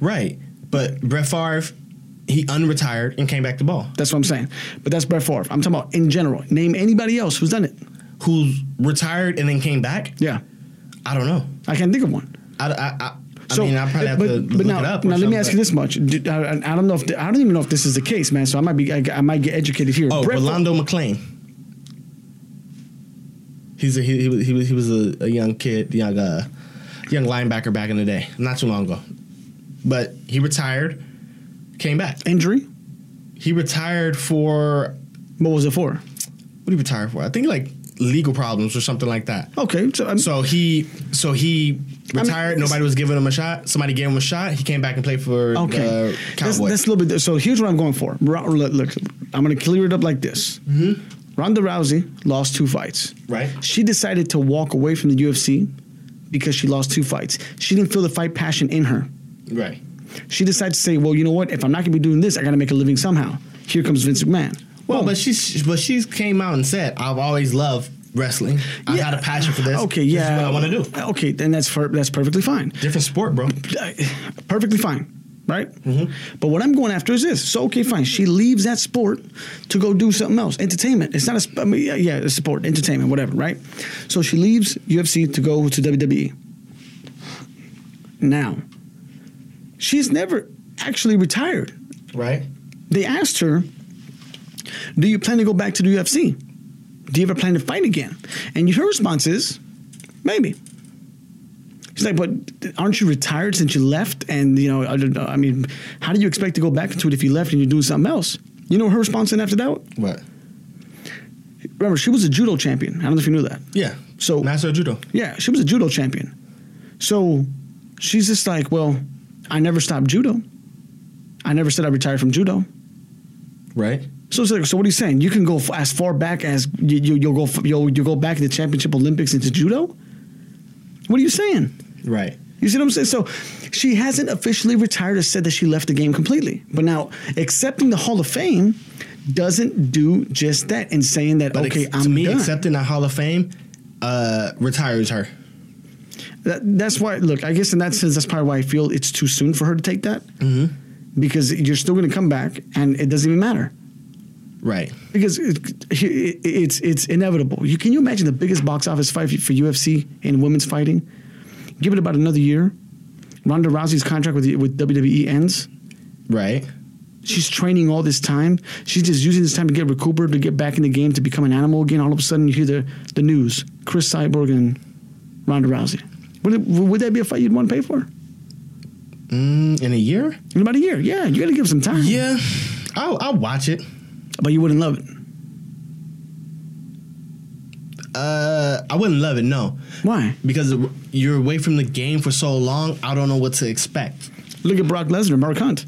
Right, but Brett Favre, he unretired and came back to ball. That's what I'm saying. But that's Brett Favre. I'm talking about in general. Name anybody else who's done it. Who's retired and then came back? Yeah, I don't know. I can't think of one. I, I, I, I mean, I probably have but, to but look now, it up. or now let me ask you this much. I, I don't know if the, I don't even know if this is the case, man. So I might be I, I might get educated here. Oh, Brett Rolando McClain. He's a, he, he was he was he was a, a young kid, young uh, young linebacker back in the day, not too long ago. But he retired, came back. Injury. He retired for What was it for? what did he retire for? I think like legal problems or something like that. Okay, so, um, So he so he retired. it's- nobody was giving him a shot. Somebody gave him a shot. He came back and played for okay, the that's, that's a little bit. So here's what I'm going for. Look, look, I'm going to clear it up like this. Mm-hmm. Ronda Rousey lost two fights. right. She decided to walk away from the UFC because she lost two fights. She didn't feel the fight passion in her. Right. She decided to say, "Well, you know what? If I'm not going to be doing this, I got to make a living somehow." Here comes Vince McMahon. Well, Boom. but she's but she's came out and said, "I've always loved wrestling. I Yeah. had a passion for this. Okay, This is yeah, what I want to do. Okay, then that's for, that's perfectly fine. Different sport, bro. Uh, perfectly fine, right? Mm-hmm. But what I'm going after is this. So okay, fine. She leaves that sport to go do something else, entertainment. It's not a, mean, yeah, yeah, it's sport, entertainment, whatever, right? So she leaves UFC to go to WWE. Now, she's never actually retired. Right. They asked her, "Do you plan to go back to the UFC? Do you ever plan to fight again?" And her response is, "Maybe." She's like, "But aren't you retired since you left? And you know, I, I mean, how do you expect to go back into it if you left and you're doing something else?" You know her response then after that? What? Remember, she was a judo champion. I don't know if you knew that. Yeah. So- master of judo. Yeah, she was a judo champion. So she's just like, "Well, I never stopped judo. I never said I retired from judo." Right. So, like, so what are you saying? You can go f- as far back as you, you, you'll go. f- You'll, you'll go back to the championship Olympics into judo. What are you saying? Right. You see what I'm saying? So, she hasn't officially retired or said that she left the game completely. But now, accepting the Hall of Fame doesn't do just that and saying that But okay, ex- I'm to me, done. accepting the Hall of Fame uh, retires her. That, that's why. Look, I guess in that sense, that's probably why I feel it's too soon for her to take that. Mm-hmm. Because you're still going to come back, and it doesn't even matter. Right. because it, it, it's it's inevitable. You can you imagine the biggest box office fight for UFC in women's fighting? Give it about another year. Ronda Rousey's contract with with WWE ends. Right. She's training all this time. She's just using this time to get recuperated, to get back in the game, to become an animal again. All of a sudden, you hear the, the news: Cris Cyborg and Ronda Rousey. Would, it, would that be a fight you'd want to pay for Mm, in a year? in about a year? Yeah, you got to give some time. Yeah. I'll, I'll watch it. But you wouldn't love it. Uh, I wouldn't love it, no. Why? Because you're away from the game for so long, I don't know what to expect. Look at Brock Lesnar, Mark Hunt.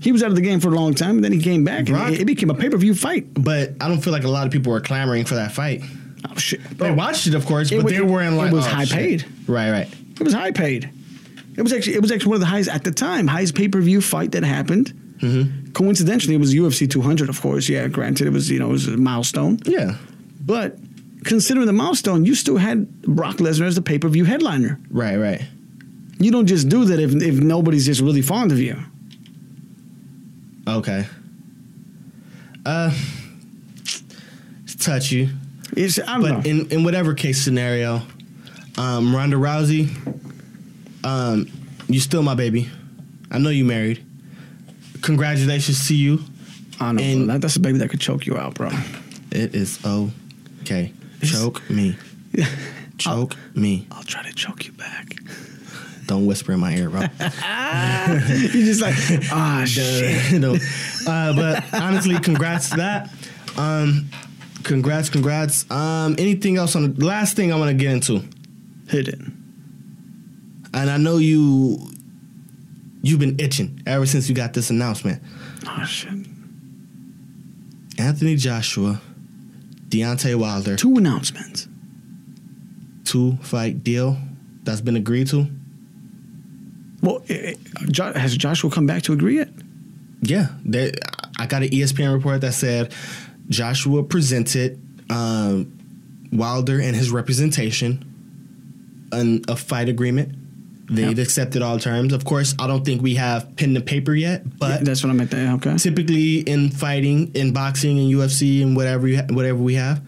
He was out of the game for a long time, and then he came back, Brock- and it, it became a pay per view fight. But I don't feel like a lot of people were clamoring for that fight. Oh shit! They watched it, of course, It but wa- they were in like it was oh, high shit. paid. Right, right. It was high paid. It was actually it was actually one of the highest at the time, highest pay per view fight that happened. Mm-hmm. Coincidentally, it was UFC 200, of course. Yeah, granted, it was you know it was a milestone, Yeah. but considering the milestone, you still had Brock Lesnar as the pay per view headliner. Right, right. You don't just do that if if nobody's just really fond of you. Okay. Uh, it's touchy, It's I don't but know. in in whatever case scenario, um, Ronda Rousey, um, you still my baby. I know you married. Congratulations to you. I know and- bro. That, that's a baby that could choke you out, bro. It is okay. Choke me. Choke me. I'll try to choke you back. Don't whisper in my ear, bro. You're just like, ah, shit. no. Uh, but honestly, congrats to that. Um, congrats, congrats. Um, anything else on the last thing I want to get into, Hit it. and I know you, you've been itching ever since you got this announcement. Oh, shit. Anthony Joshua, Deontay Wilder, Two announcements. two fight deal that's been agreed to. Well, eh, Jo- has Joshua come back to agree yet? Yeah, they, I got an ESPN report that said Joshua presented um, Wilder and his representation an, a fight agreement. They've Yeah. accepted all terms. Of course, I don't think we have pen to paper yet, but that's what I meant. There. Okay. typically in fighting, in boxing, in UFC, and whatever you ha- whatever we have,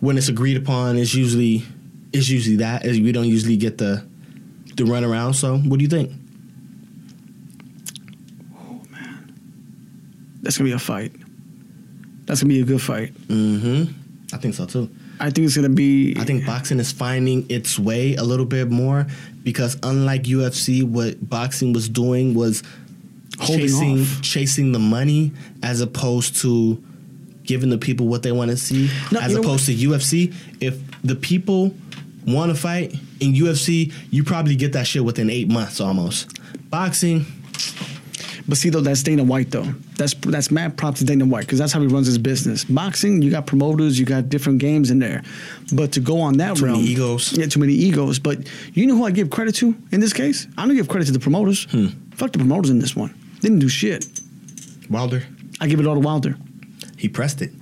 when it's agreed upon, it's usually it's usually that. Is we don't usually get the the run around. So, what do you think? Oh man, that's gonna be a fight. That's gonna be a good fight. Mm-hmm. I think so too. I think it's gonna be. I think boxing is finding its way a little bit more because unlike UFC, what boxing was doing was Holding chasing off. chasing the money as opposed to giving the people what they want to see. No, as opposed to UFC, if the people want to fight in UFC, you probably get that shit within eight months almost. Boxing, But see, though, that's Dana White, though. That's that's mad props to Dana White because that's how he runs his business. Boxing, you got promoters, you got different games in there. But to go on that Too many egos. Yeah, too many egos. But you know who I give credit to in this case? I don't give credit to the promoters. Hmm. Fuck the promoters in this one. They didn't do shit. Wilder, I give it all to Wilder. he pressed it.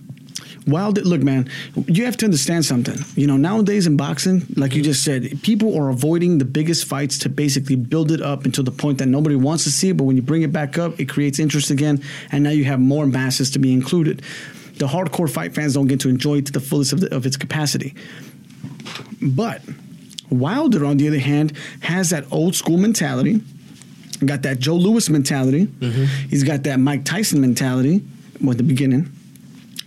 Wilder, look, man, you have to understand something. You know, nowadays in boxing, like you just said, people are avoiding the biggest fights to basically build it up until the point that nobody wants to see it. But when you bring it back up, it creates interest again, and now you have more masses to be included. The hardcore fight fans don't get to enjoy it to the fullest of, the, of its capacity. But Wilder, on the other hand, has that old school mentality. Got that Joe Louis mentality. Mm-hmm. He's got that Mike Tyson mentality at the beginning.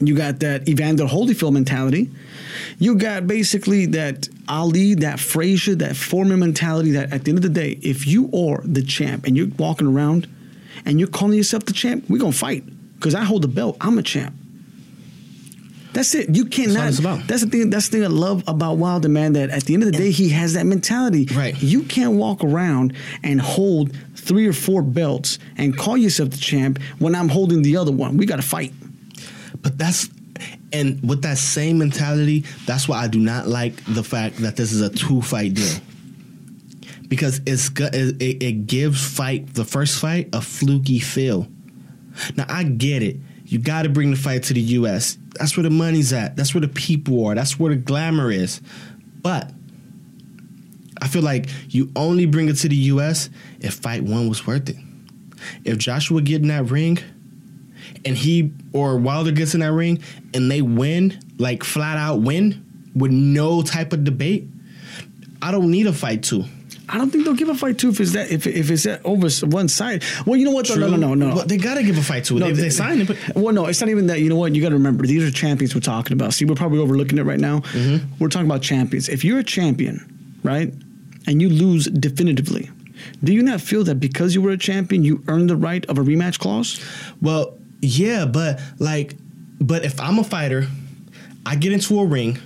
You got that Evander Holyfield mentality. You got basically that Ali, that Frazier, that Foreman mentality. That at the end of the day, if you are the champ and you're walking around and you're calling yourself the champ, we're gonna fight because I hold the belt. I'm a champ. That's it. You cannot. it's about. That's the thing. That's the thing I love about Wilder, man. That at the end of the day, he has that mentality. Right. You can't walk around and hold three or four belts and call yourself the champ when I'm holding the other one. We got to fight. But that's and with that same mentality, that's why I do not like the fact that this is a two fight deal. Because it's it it gives fight the first fight a fluky feel. Now I get it. You got to bring the fight to the U.S. That's where the money's at. That's where the people are. That's where the glamour is. But I feel like you only bring it to the U.S. if fight one was worth it. If Joshua get in that ring and he or Wilder gets in that ring and they win, like flat out win with no type of debate, I don't need a fight two. I don't think they'll give a fight too if it's that if, if it's that over one side. Well, you know what? though? No, no, no, no. But they gotta give a fight two. No, they, they they- sign it, but Well, no, it's not even that. You know what? You got to remember, these are champions we're talking about. See, we're probably overlooking it right now. Mm-hmm. We're talking about champions. If you're a champion, right, and you lose definitively, do you not feel that because you were a champion, you earned the right of a rematch clause? well, yeah, but like, but if I'm a fighter, I get into a ring.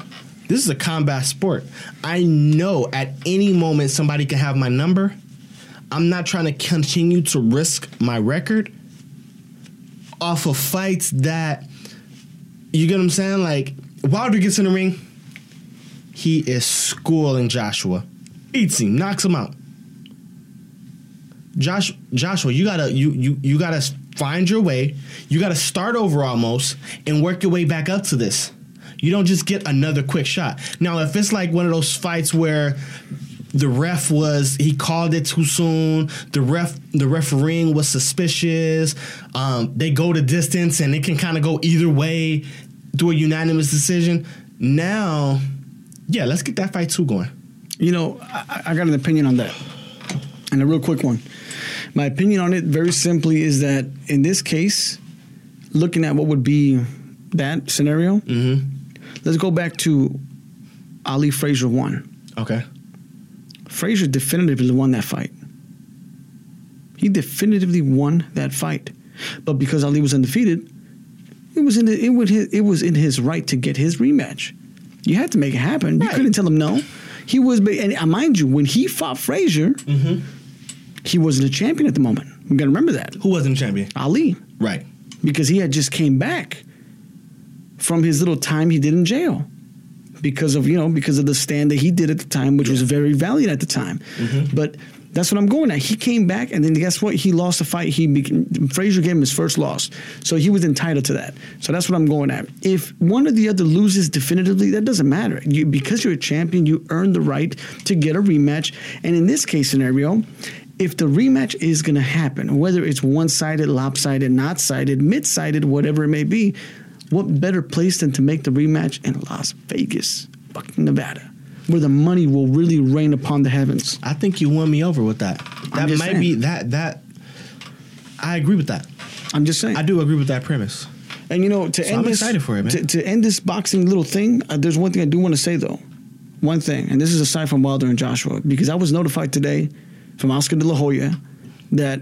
This is a combat sport. I know at any moment somebody can have my number. I'm not trying to continue to risk my record off of fights that you get what I'm saying? Like Wilder gets in the ring, he is schooling Joshua, beats him, knocks him out. Josh, Joshua, you gotta you you you gotta find your way. You gotta start over almost and work your way back up to this. You don't just get another quick shot. Now, if it's like one of those fights where the ref was he called it too soon, the ref the refereeing was suspicious. Um, they go the distance and it can kind of go either way through a unanimous decision. Now, yeah, let's get that fight two going. You know, I, I got an opinion on that, and a real quick one. My opinion on it, very simply, is that in this case, looking at what would be that scenario, Mm-hmm. let's go back to Ali Frazier one. Okay. Frazier definitively won that fight. He definitively won that fight, but because Ali was undefeated, it was in it was his, it was in his right to get his rematch. You had to make it happen. You couldn't tell him no. He was, and mind you, when he fought Frazier, he wasn't a champion at the moment. We got to remember that Who wasn't a champion? Ali, Right. because he had just came back from his little time he did in jail because of you know because of the stand that he did at the time which was very valiant at the time mm-hmm. but that's what I'm going at. He came back, and then guess what? He lost the fight. He became, Frazier gave him his first loss, so he was entitled to that. So that's what I'm going at. If one or the other loses definitively, that doesn't matter. You, because you're a champion, you earn the right to get a rematch. And in this case scenario, if the rematch is going to happen, whether it's one-sided, lopsided, not sided, mid-sided, whatever it may be, what better place than to make the rematch in Las Vegas, fucking Nevada, where the money will really rain upon the heavens. I think you won me over with that. That might saying. be that that. I agree with that. I'm just saying. I do agree with that premise. And you know, to So end I'm this, excited for it, man. To, to end this boxing little thing, uh, there's one thing I do want to say though. One thing, and this is aside from Wilder and Joshua, because I was notified today from Oscar De La Hoya that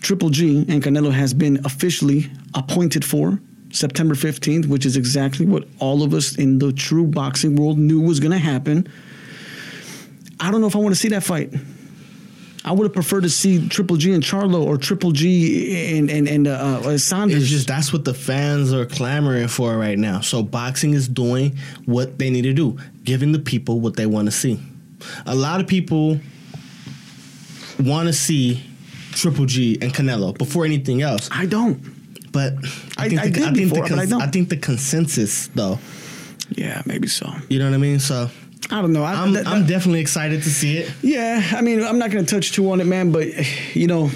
Triple G and Canelo has been officially appointed for September 15th, which is exactly what all of us in the true boxing world knew was going to happen. I don't know if I want to see that fight. I would have preferred to see Triple G and Charlo or Triple G and and and uh, uh, Saunders. It's just that's what the fans are clamoring for right now. So boxing is doing what they need to do, giving the people what they want to see. A lot of people want to see Triple G and Canelo before anything else. I don't. But I I- think I the, did I think before, the I don't. I think the consensus though. Yeah, maybe so. You know what I mean? So I don't know. I, I'm definitely excited to see it. yeah, I mean, I'm not going to touch too on it, man. But you know,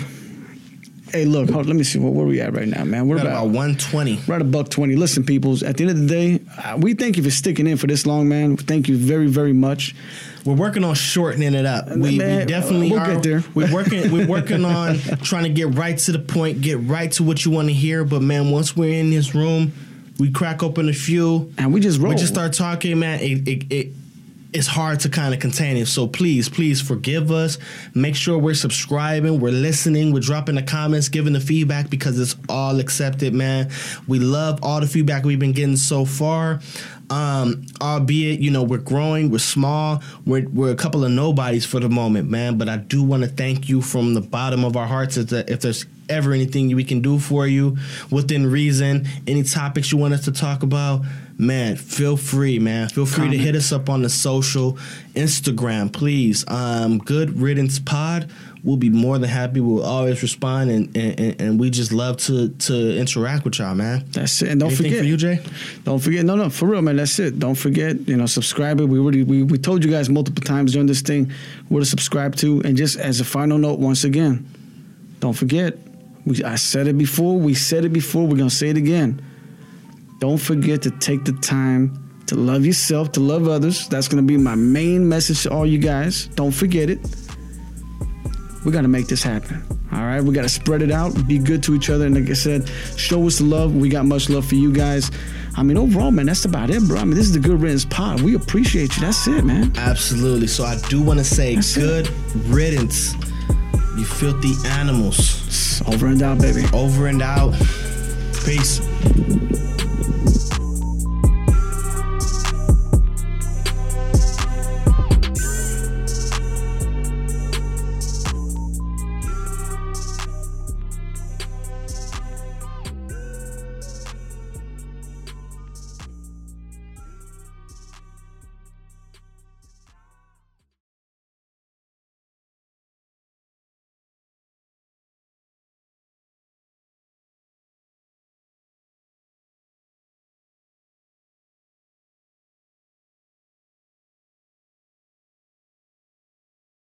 hey, look, hold, let me see what where we at right now, man. We're about about 120. Right a buck twenty. Listen, peoples. At the end of the day, uh, we thank you for sticking in for this long, man. Thank you very, very much. We're working on shortening it up. We, we definitely we'll are. get there. We're working. We're working on trying to get right to the point, get right to what you want to hear. But man, once we're in this room, we crack open a few. And we just roll. We just start talking, man. It, it, it it's hard to kind of contain it. So please, please forgive us. Make sure we're subscribing, we're listening, we're dropping the comments, giving the feedback because it's all accepted, man. We love all the feedback we've been getting so far. Um, albeit, you know, we're growing, we're small, we're we're a couple of nobodies for the moment, man. But I do want to thank you from the bottom of our hearts. If, if there's ever anything we can do for you within reason, any topics you want us to talk about, man, feel free, man. Feel free to hit us up on the social Instagram, please. Um, Good Riddance Pod. We'll be more than happy. We'll always respond, and and, and we just love to to interact with y'all, man. That's it. And don't Anything forget, for you, Jay. don't forget. No, no, for real, man. That's it. Don't forget. You know, subscribe. It. We already we, we told you guys multiple times during this thing where to subscribe to. And just as a final note, once again, don't forget. We I said it before. We said it before. We're gonna say it again. Don't forget to take the time to love yourself, to love others. That's gonna be my main message to all you guys. Don't forget it. We got to make this happen. All right, we got to spread it out, be good to each other, and like I said, show us the love. We got much love for you guys. I mean, overall, man, that's about it, bro. I mean, this is the Good Riddance Pod. We appreciate you. That's it, man. Absolutely. So I do want to say, That's it. good riddance, you filthy animals. Over and out, baby. Over and out. Peace.